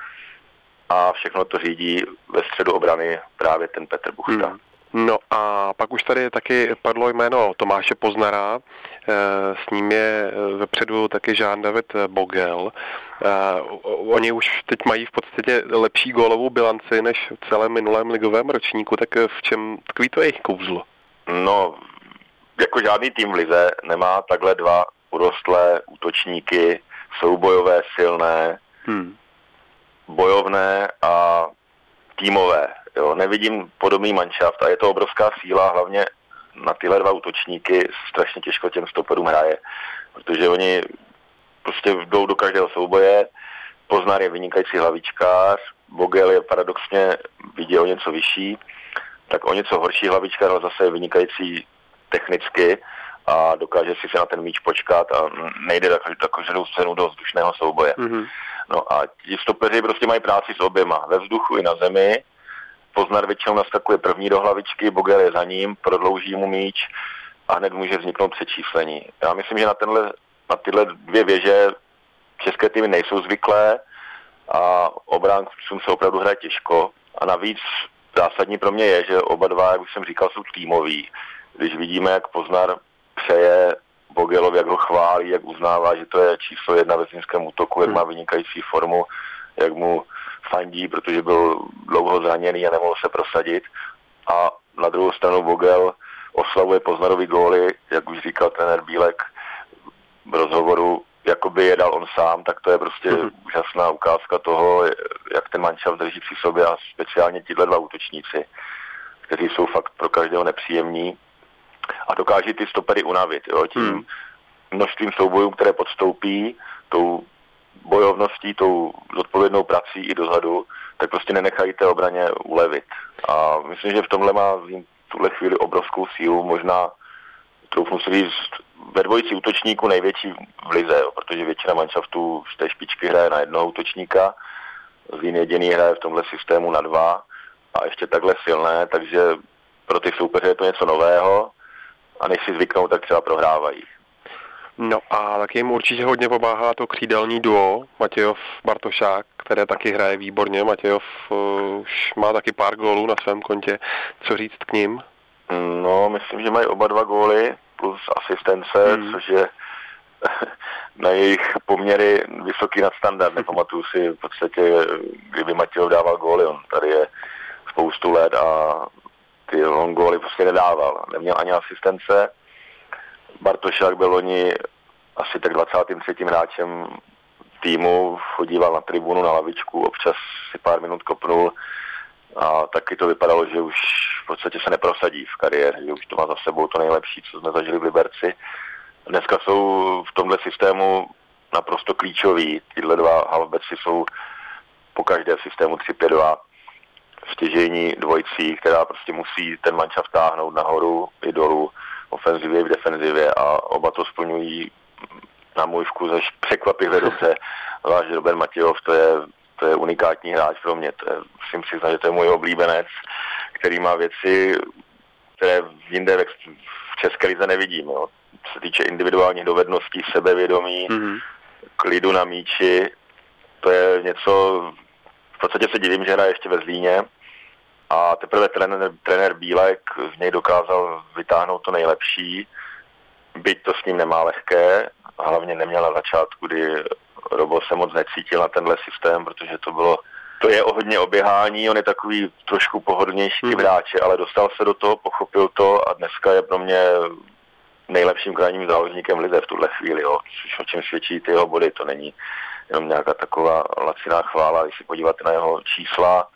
a všechno to řídí ve středu obrany právě ten Petr Buchta. Hmm. No a pak už tady taky padlo jméno Tomáše Poznara, eh, s ním je eh, vepředu taky Jean David Bogel. Eh, oni už teď mají v podstatě lepší gólovou bilanci než v celém minulém ligovém ročníku, tak v čem tkví to jejich kouzlo? No, jako žádný tým v lize nemá takhle dva urostlé útočníky, soubojové, silné, hmm. bojovné a týmové. Jo, nevidím podobný manšaft a je to obrovská síla, hlavně na tyhle dva útočníky strašně těžko těm stoperům hraje, protože oni prostě jdou do každého souboje, Poznar je vynikající hlavičkář, Bogel je paradoxně viděl o něco vyšší, tak o něco horší hlavičkář, ale zase je vynikající technicky a dokáže si se na ten míč počkat a nejde tak každou cenu do vzdušného souboje. Mm-hmm. No a ti stopeři prostě mají práci s oběma, ve vzduchu i na zemi. Poznar většinou naskakuje první do hlavičky, Bogel je za ním, prodlouží mu míč a hned může vzniknout přečíslení. Já myslím, že na, tenhle, na tyhle dvě věže české týmy nejsou zvyklé a obráncům se opravdu hraje těžko. A navíc zásadní pro mě je, že oba dva, jak už jsem říkal, jsou týmoví. Když vidíme, jak Poznar přeje Bogelovi, jak ho chválí, jak uznává, že to je číslo jedna ve zimském útoku, jak má vynikající formu, jak mu fandí, protože byl dlouho zraněný a nemohl se prosadit. A na druhou stranu Bogel oslavuje Poznarovi góly, jak už říkal trenér Bílek v rozhovoru, jakoby je dal on sám, tak to je prostě mm-hmm. úžasná ukázka toho, jak ten mančav drží při sobě a speciálně tihle dva útočníci, kteří jsou fakt pro každého nepříjemní a dokáží ty stopery unavit jo, tím hmm. množstvím soubojů, které podstoupí, tou bojovností, tou zodpovědnou prací i dozadu, tak prostě nenechají té obraně ulevit. A myslím, že v tomhle má v tuhle chvíli obrovskou sílu, možná troufnu si říct, ve dvojici útočníků největší v lize, jo, protože většina manšaftů z té špičky hraje na jednoho útočníka, Zlín jediný hraje v tomhle systému na dva a ještě takhle silné, takže pro ty soupeře je to něco nového a než si zvyknou, tak třeba prohrávají. No a taky jim určitě hodně pomáhá to křídelní duo Matějov Bartošák, které taky hraje výborně. Matějov uh, už má taky pár gólů na svém kontě. Co říct k ním? No, myslím, že mají oba dva góly plus asistence, hmm. což je na jejich poměry vysoký nadstandard. Nepamatuju si v podstatě, kdyby Matějov dával góly. On tady je spoustu let a ty on góly prostě nedával. Neměl ani asistence. Bartošák byl loni asi tak 23. hráčem týmu, chodíval na tribunu, na lavičku, občas si pár minut kopnul a taky to vypadalo, že už v podstatě se neprosadí v kariéře, že už to má za sebou to nejlepší, co jsme zažili v Liberci. Dneska jsou v tomhle systému naprosto klíčoví. Tyhle dva halfbeci jsou po každé systému 3-5-2 stěžení dvojcí, která prostě musí ten mančav táhnout nahoru i dolů, ofenzivě i v defenzivě a oba to splňují na můj vkus až překvapivě dobře. Zvlášť Robert Matějov, to je, to je unikátní hráč pro mě. To je, musím přiznat, že to je můj oblíbenec, který má věci, které jinde v České lize nevidím. Jo. Co se týče individuálních dovedností, sebevědomí, mm-hmm. klidu na míči, to je něco, v podstatě se divím, že hraje ještě ve Zlíně, a teprve trenér, trenér Bílek z něj dokázal vytáhnout to nejlepší, byť to s ním nemá lehké, hlavně neměl na začátku, kdy Robo se moc necítil na tenhle systém, protože to bylo to je o hodně oběhání, on je takový trošku pohodlnější hmm. hráče, ale dostal se do toho, pochopil to a dneska je pro mě nejlepším krajním záložníkem lize v tuhle chvíli, jo. Což o čem svědčí ty jeho body, to není jenom nějaká taková laciná chvála, když si podíváte na jeho čísla,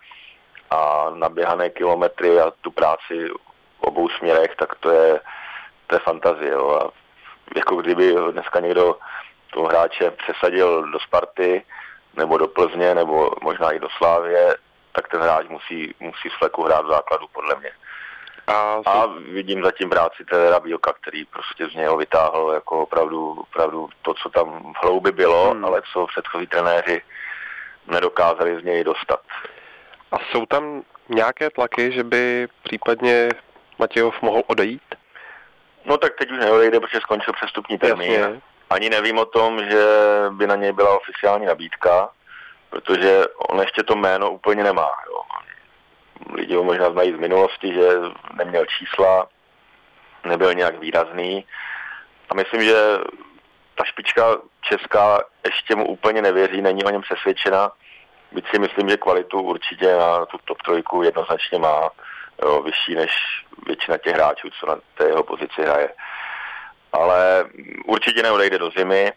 a naběhané kilometry a tu práci v obou směrech, tak to je, to je fantazie. Jo. A jako kdyby dneska někdo toho hráče přesadil do Sparty, nebo do Plzně, nebo možná i do Slávě, tak ten hráč musí, musí s fleku hrát v základu, podle mě. A, a vidím zatím práci Tedera Bílka, který prostě z něho vytáhl jako opravdu, opravdu to, co tam v hloubi bylo, hmm. ale co předchozí trenéři nedokázali z něj dostat. A jsou tam nějaké tlaky, že by případně Matějov mohl odejít? No tak teď už neodejde, protože skončil přestupní termín. Jasně. Ani nevím o tom, že by na něj byla oficiální nabídka, protože on ještě to jméno úplně nemá. Jo. lidi ho možná znají z minulosti, že neměl čísla, nebyl nějak výrazný. A myslím, že ta špička česká ještě mu úplně nevěří, není o něm přesvědčena. Byť si myslím, že kvalitu určitě na tu top trojku jednoznačně má jo, vyšší než většina těch hráčů, co na té jeho pozici hraje. Ale určitě neodejde do zimy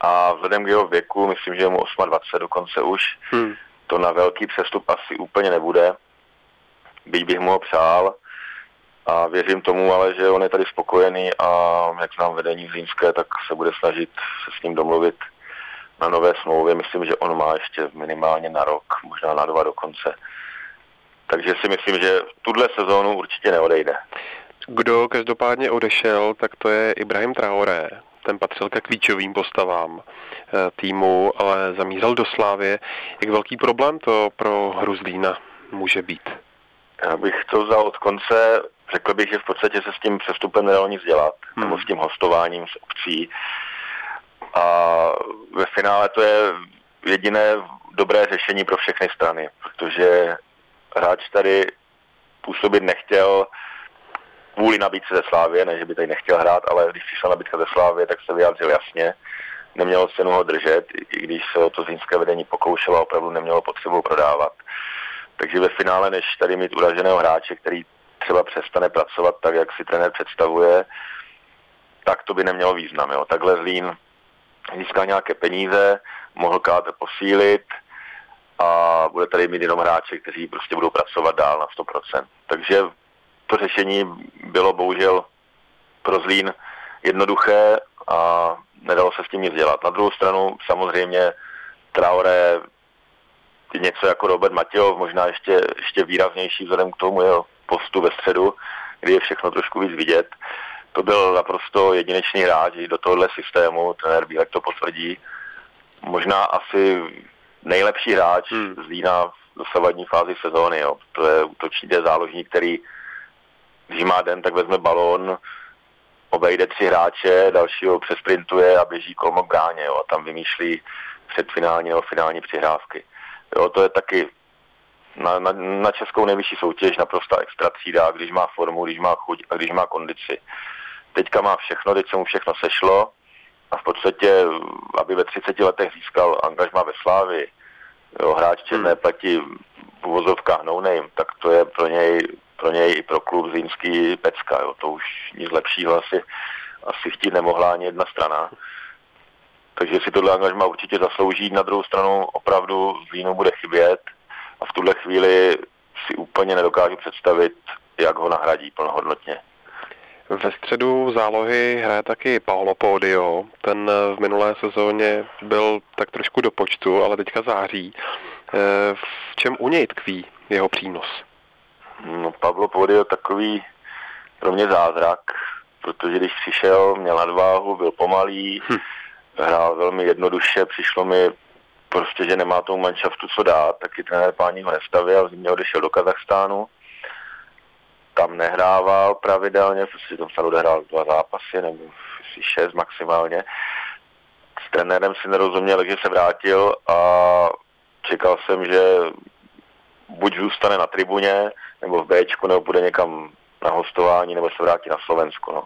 a vzhledem k jeho věku, myslím, že je mu 28 dokonce už, hmm. to na velký přestup asi úplně nebude. Byť bych mu ho přál a věřím tomu ale, že on je tady spokojený a jak znám vedení Zlínské, tak se bude snažit se s ním domluvit na nové smlouvě. Myslím, že on má ještě minimálně na rok, možná na dva dokonce. Takže si myslím, že tuhle sezónu určitě neodejde. Kdo každopádně odešel, tak to je Ibrahim Traoré. Ten patřil ke klíčovým postavám eh, týmu, ale zamířil do Slávě. Jak velký problém to pro Hruzlína může být? Já bych to vzal od konce. Řekl bych, že v podstatě se s tím přestupem nedalo nic dělat, hmm. nebo s tím hostováním z obcí. A ve finále to je jediné dobré řešení pro všechny strany, protože hráč tady působit nechtěl kvůli nabídce ze Slávě, ne že by tady nechtěl hrát, ale když přišla nabídka ze Slávě, tak se vyjádřil jasně. Nemělo cenu ho držet, i když se o to zínské vedení pokoušelo opravdu nemělo potřebu prodávat. Takže ve finále, než tady mít uraženého hráče, který třeba přestane pracovat tak, jak si trenér představuje, tak to by nemělo význam. Jo. Takhle Zlín získá nějaké peníze, mohl Káte posílit a bude tady mít jenom hráče, kteří prostě budou pracovat dál na 100%. Takže to řešení bylo bohužel pro Zlín jednoduché a nedalo se s tím nic dělat. Na druhou stranu samozřejmě Traore něco jako Robert Matějov, možná ještě, ještě výraznější vzhledem k tomu jeho postu ve středu, kdy je všechno trošku víc vidět. To byl naprosto jedinečný hráč do tohohle systému, trenér Bílek to potvrdí. Možná asi nejlepší hráč hmm. z Lína v dosavadní fázi sezóny. Jo. To je útočník, je záložník, který když má den, tak vezme balón, obejde tři hráče, dalšího přesprintuje a běží kolmo k bráně jo, a tam vymýšlí předfinální nebo finální přihrávky. Jo, to je taky na, na, na českou nejvyšší soutěž naprosto extra třída, když má formu, když má chuť a když má kondici. Teďka má všechno, teď se mu všechno sešlo a v podstatě, aby ve 30 letech získal angažma ve Slávi, jo, hráč černé hmm. platí v uvozovkách no name, tak to je pro něj, pro něj i pro klub Zínský pecka, jo, to už nic lepšího asi, asi chtít nemohla ani jedna strana. Takže si tohle angažma určitě zaslouží. Na druhou stranu opravdu Zlínu bude chybět a v tuhle chvíli si úplně nedokážu představit, jak ho nahradí plnohodnotně. Ve středu zálohy hraje taky Paolo Podio. Ten v minulé sezóně byl tak trošku do počtu, ale teďka září. Eh, v čem u něj tkví jeho přínos? No, Pablo Podio takový pro mě zázrak, protože když přišel, měl nadváhu, byl pomalý, hm. hrál velmi jednoduše, přišlo mi prostě, že nemá tomu manšaftu co dát, taky trenér pání ho nestavil, z mě odešel do Kazachstánu tam nehrával pravidelně, protože tam se odehrál dva zápasy, nebo asi šest maximálně. S trenérem si nerozuměl, takže se vrátil a čekal jsem, že buď zůstane na tribuně, nebo v Bčku, nebo bude někam na hostování, nebo se vrátí na Slovensko. No.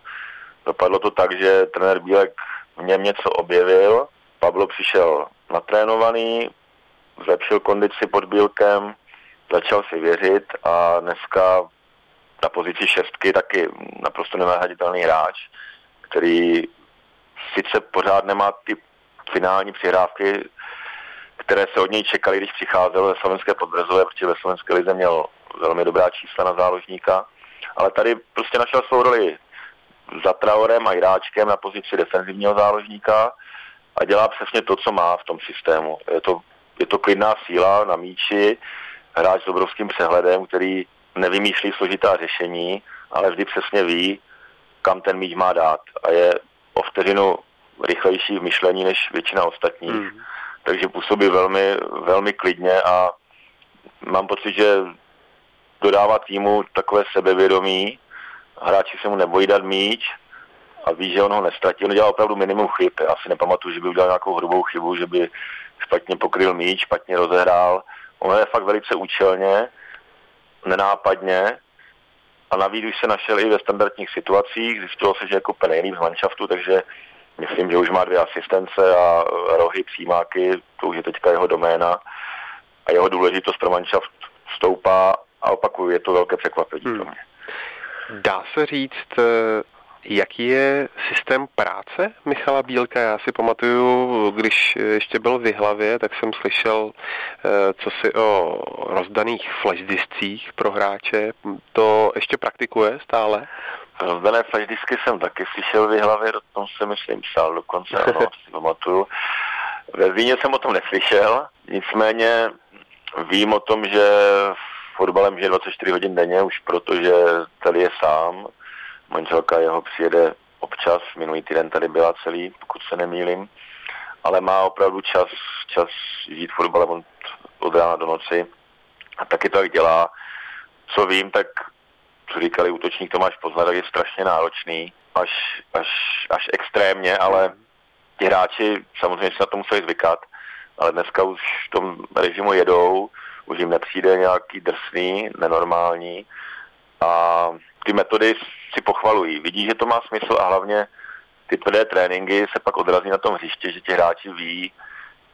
Dopadlo to tak, že trenér Bílek v něm něco objevil, Pablo přišel natrénovaný, zlepšil kondici pod Bílkem, začal si věřit a dneska na pozici šestky taky naprosto nenahraditelný hráč, který sice pořád nemá ty finální přihrávky, které se od něj čekali, když přicházel ve slovenské podbrzové, protože ve slovenské lize měl velmi dobrá čísla na záložníka, ale tady prostě našel svou roli za Traorem a hráčkem na pozici defenzivního záložníka a dělá přesně to, co má v tom systému. Je to, je to klidná síla na míči, hráč s obrovským přehledem, který nevymýšlí složitá řešení, ale vždy přesně ví, kam ten míč má dát a je o vteřinu rychlejší v myšlení než většina ostatních. Hmm. Takže působí velmi, velmi klidně a mám pocit, že dodává týmu takové sebevědomí, hráči se mu nebojí dát míč a ví, že on ho nestratí. On dělá opravdu minimum chyb. Já si nepamatuju, že by udělal nějakou hrubou chybu, že by špatně pokryl míč, špatně rozehrál. On je fakt velice účelně nenápadně a navíc už se našel i ve standardních situacích, zjistilo se, že jako nejlíp z manšaftu, takže myslím, že už má dvě asistence a rohy, přímáky, to už je teďka jeho doména a jeho důležitost pro manšaft stoupá a opakuju, je to velké překvapení hmm. pro mě. Dá se říct, eh, Jaký je systém práce Michala Bílka? Já si pamatuju, když ještě byl v hlavě, tak jsem slyšel eh, co si o rozdaných discích pro hráče. To ještě praktikuje stále? Rozdané disky jsem taky slyšel v hlavě, o tom jsem myslím psal dokonce, ano, si pamatuju. Ve Zlíně jsem o tom neslyšel, nicméně vím o tom, že fotbalem žije 24 hodin denně, už protože tady je sám, Manželka jeho přijede občas, minulý týden tady byla celý, pokud se nemýlim, ale má opravdu čas, čas žít fotbalem od, od rána do noci a taky to tak dělá. Co vím, tak co říkali útočník Tomáš Poznar, je strašně náročný, až, až, až extrémně, ale ti hráči samozřejmě se na to museli zvykat, ale dneska už v tom režimu jedou, už jim nepřijde nějaký drsný, nenormální a ty metody si pochvalují. Vidí, že to má smysl a hlavně ty tvrdé tréninky se pak odrazí na tom hřišti, že ti hráči ví,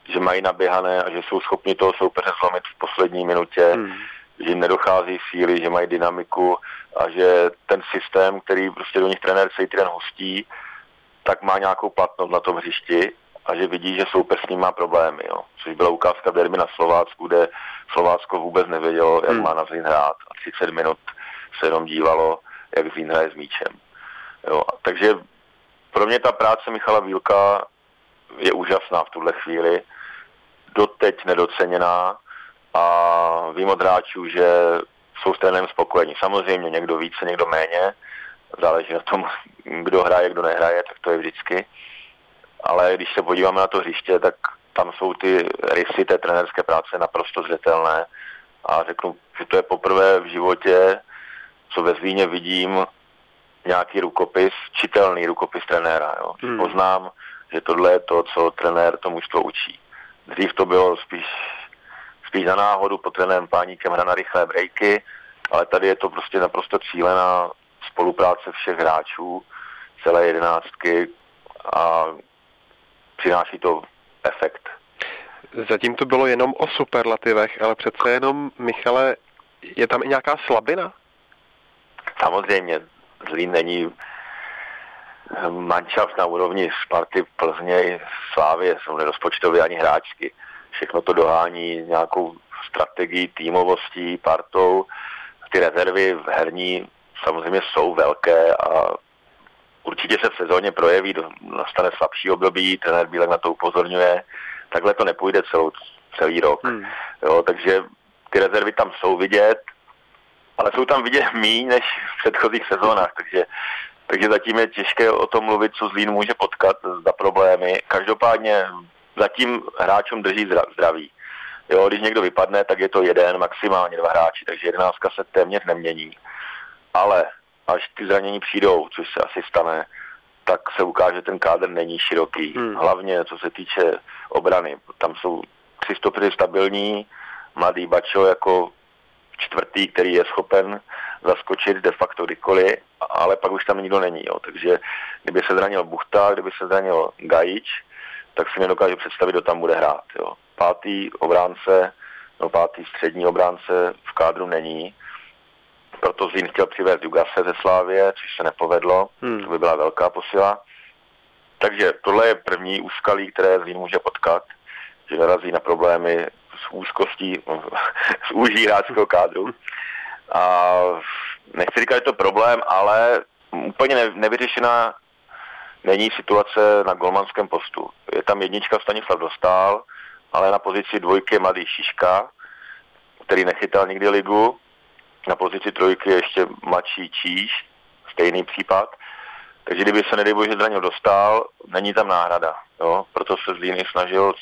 že mají naběhané a že jsou schopni toho soupeře zlomit v poslední minutě, hmm. že jim nedochází síly, že mají dynamiku a že ten systém, který prostě do nich trenér celý týden hustí, tak má nějakou platnost na tom hřišti a že vidí, že soupeř s ním má problémy. Jo. Což byla ukázka derby na Slovácku, kde Slovácko vůbec nevědělo, jak hmm. má na hrát a 30 minut se jenom dívalo, jak Zlín hraje s míčem. Jo, takže pro mě ta práce Michala Vílka je úžasná v tuhle chvíli, doteď nedoceněná a vím od hráčů, že jsou s trénem spokojení. Samozřejmě někdo více, někdo méně, záleží na tom, kdo hraje, kdo nehraje, tak to je vždycky. Ale když se podíváme na to hřiště, tak tam jsou ty rysy té trenerské práce naprosto zřetelné a řeknu, že to je poprvé v životě, co ve Zlíně vidím nějaký rukopis, čitelný rukopis trenéra. Jo. Hmm. Poznám, že tohle je to, co trenér to mužstvo učí. Dřív to bylo spíš, spíš na náhodu pod trenérem páníkem hra na rychlé breaky, ale tady je to prostě naprosto cílená spolupráce všech hráčů, celé jedenáctky a přináší to efekt. Zatím to bylo jenom o superlativech, ale přece jenom, Michale, je tam i nějaká slabina? Samozřejmě Zlín není eh, manšaft na úrovni Sparty, Plzně, Slávy, jsou nerozpočtově ani hráčky. Všechno to dohání nějakou strategií, týmovostí, partou. Ty rezervy v herní samozřejmě jsou velké a určitě se v sezóně projeví, nastane slabší období, trenér Bílek na to upozorňuje. Takhle to nepůjde celou, celý rok. Hmm. Jo, takže ty rezervy tam jsou vidět, ale jsou tam vidět méně než v předchozích sezónách, takže, takže zatím je těžké o tom mluvit, co Zlín může potkat za problémy. Každopádně zatím hráčům drží zdraví. Jo, když někdo vypadne, tak je to jeden, maximálně dva hráči, takže jedenáctka se téměř nemění. Ale až ty zranění přijdou, což se asi stane, tak se ukáže, že ten kádr není široký. Hmm. Hlavně co se týče obrany. Tam jsou tři stopy stabilní, mladý Bačo jako čtvrtý, který je schopen zaskočit de facto kdykoliv, ale pak už tam nikdo není. Jo. Takže kdyby se zranil Buchta, kdyby se zranil Gajič, tak si nedokážu představit, kdo tam bude hrát. Jo. Pátý obránce, no pátý střední obránce v kádru není, proto Zlín chtěl přivést Jugase ze Slávě, což se nepovedlo, hmm. to by byla velká posila. Takže tohle je první úskalí, které Zlín může potkat, že narazí na problémy s úzkostí, s úží hráčského kádru. A nechci říkat, že to problém, ale úplně nevyřešená není situace na golmanském postu. Je tam jednička Stanislav Dostál, ale na pozici dvojky je mladý Šiška, který nechytal nikdy ligu. Na pozici trojky je ještě mladší Číš, stejný případ. Takže kdyby se nedej bože zranil Dostál, není tam náhrada. Jo? Proto se Zlíny snažil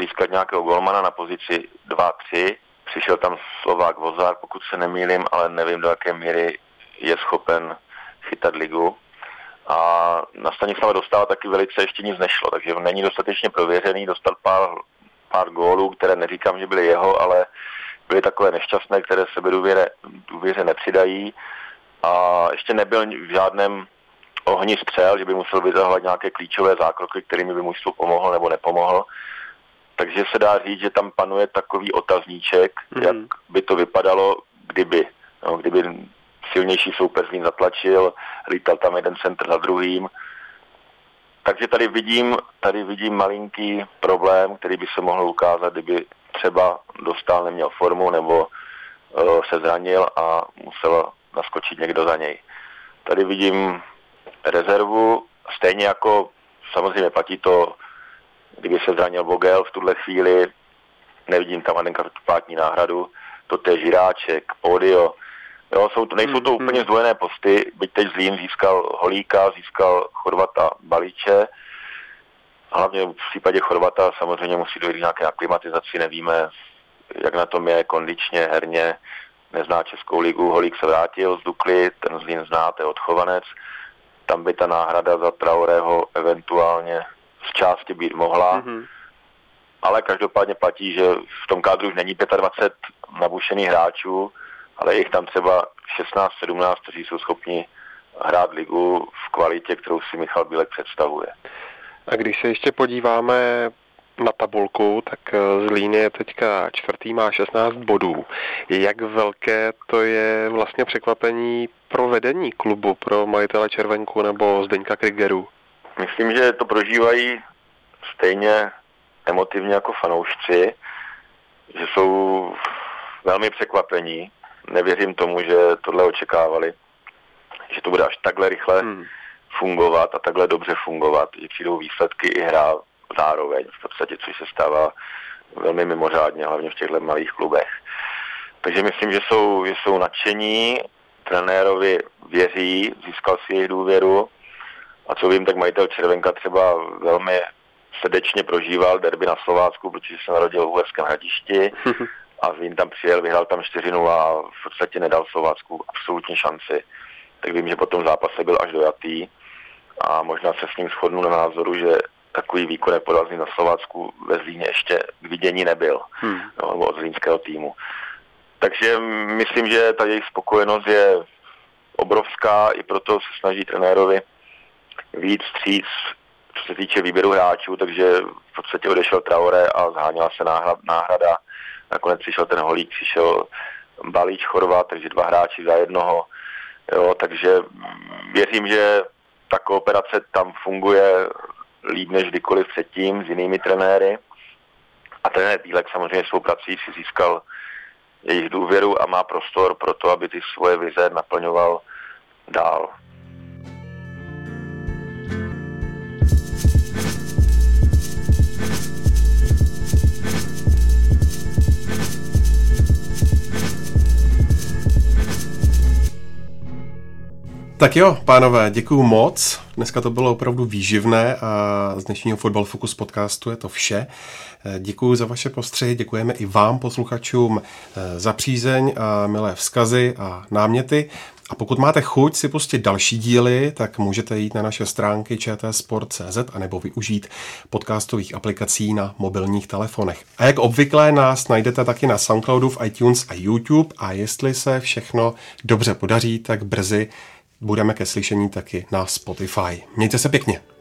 získat nějakého golmana na pozici 2-3. Přišel tam Slovák Vozák, pokud se nemýlim, ale nevím, do jaké míry je schopen chytat ligu. A na Stanislava dostala taky velice ještě nic nešlo, takže není dostatečně prověřený, dostal pár, pár gólů, které neříkám, že byly jeho, ale byly takové nešťastné, které sebe důvěře, důvěře nepřidají a ještě nebyl v žádném ohni střel, že by musel vyzahovat nějaké klíčové zákroky, kterými by mužstvu pomohl nebo nepomohl. Takže se dá říct, že tam panuje takový otazníček, mm. jak by to vypadalo, kdyby. No, kdyby silnější soupeř zatlačil, lítal tam jeden centr za druhým. Takže tady vidím, tady vidím malinký problém, který by se mohl ukázat, kdyby třeba dostal neměl formu nebo uh, se zranil a musel naskočit někdo za něj. Tady vidím rezervu, stejně jako samozřejmě platí to, kdyby se zranil Vogel v tuhle chvíli, nevidím tam ani pátní náhradu, to je Žiráček, Podio, Jo, jsou to, nejsou to hmm, úplně hmm. zdvojené posty, byť teď Zlín získal Holíka, získal Chorvata Baliče, hlavně v případě Chorvata samozřejmě musí dojít nějaké aklimatizaci, nevíme, jak na tom je kondičně, herně, nezná Českou ligu, Holík se vrátil z Dukly, ten Zlín zná, to je odchovanec, tam by ta náhrada za Traorého eventuálně z části být mohla. Mm-hmm. Ale každopádně platí, že v tom kádru už není 25 nabušených hráčů, ale jich tam třeba 16-17, kteří jsou schopni hrát ligu v kvalitě, kterou si Michal Bílek představuje. A když se ještě podíváme na tabulku, tak z Líny je teďka čtvrtý, má 16 bodů. Jak velké to je vlastně překvapení pro vedení klubu, pro majitele Červenku nebo Zdeňka Krigeru? Myslím, že to prožívají stejně emotivně jako fanoušci, že jsou velmi překvapení. Nevěřím tomu, že tohle očekávali, že to bude až takhle rychle hmm. fungovat a takhle dobře fungovat, že přijdou výsledky i hra zároveň, v podstatě, což se stává velmi mimořádně, hlavně v těchto malých klubech. Takže myslím, že jsou, že jsou nadšení, trenérovi věří, získal si jejich důvěru a co vím, tak majitel Červenka třeba velmi srdečně prožíval derby na Slovácku, protože se narodil v Uherském hradišti a Zlín tam přijel, vyhrál tam 4 a v podstatě nedal Slovácku absolutní šanci. Tak vím, že po tom zápase byl až dojatý a možná se s ním shodnu na názoru, že takový výkon porazný na Slovácku ve Zlíně ještě k vidění nebyl, hmm. no, od zlínského týmu. Takže myslím, že ta jejich spokojenost je obrovská, i proto se snaží trenérovi víc stříc, co se týče výběru hráčů, takže v podstatě odešel Traore a zháněla se náhrada. Nakonec přišel ten Holík, přišel Balíč Chorvat, takže dva hráči za jednoho. Jo, takže věřím, že ta kooperace tam funguje líp než kdykoliv předtím s jinými trenéry. A trenér Bílek samozřejmě svou prací si získal jejich důvěru a má prostor pro to, aby ty svoje vize naplňoval dál. Tak jo, pánové, děkuju moc. Dneska to bylo opravdu výživné a z dnešního Football Focus podcastu je to vše. Děkuji za vaše postřehy, děkujeme i vám, posluchačům, za přízeň a milé vzkazy a náměty. A pokud máte chuť si pustit další díly, tak můžete jít na naše stránky čtsport.cz a nebo využít podcastových aplikací na mobilních telefonech. A jak obvykle nás najdete taky na Soundcloudu, v iTunes a YouTube a jestli se všechno dobře podaří, tak brzy budeme ke slyšení taky na Spotify. Mějte se pěkně.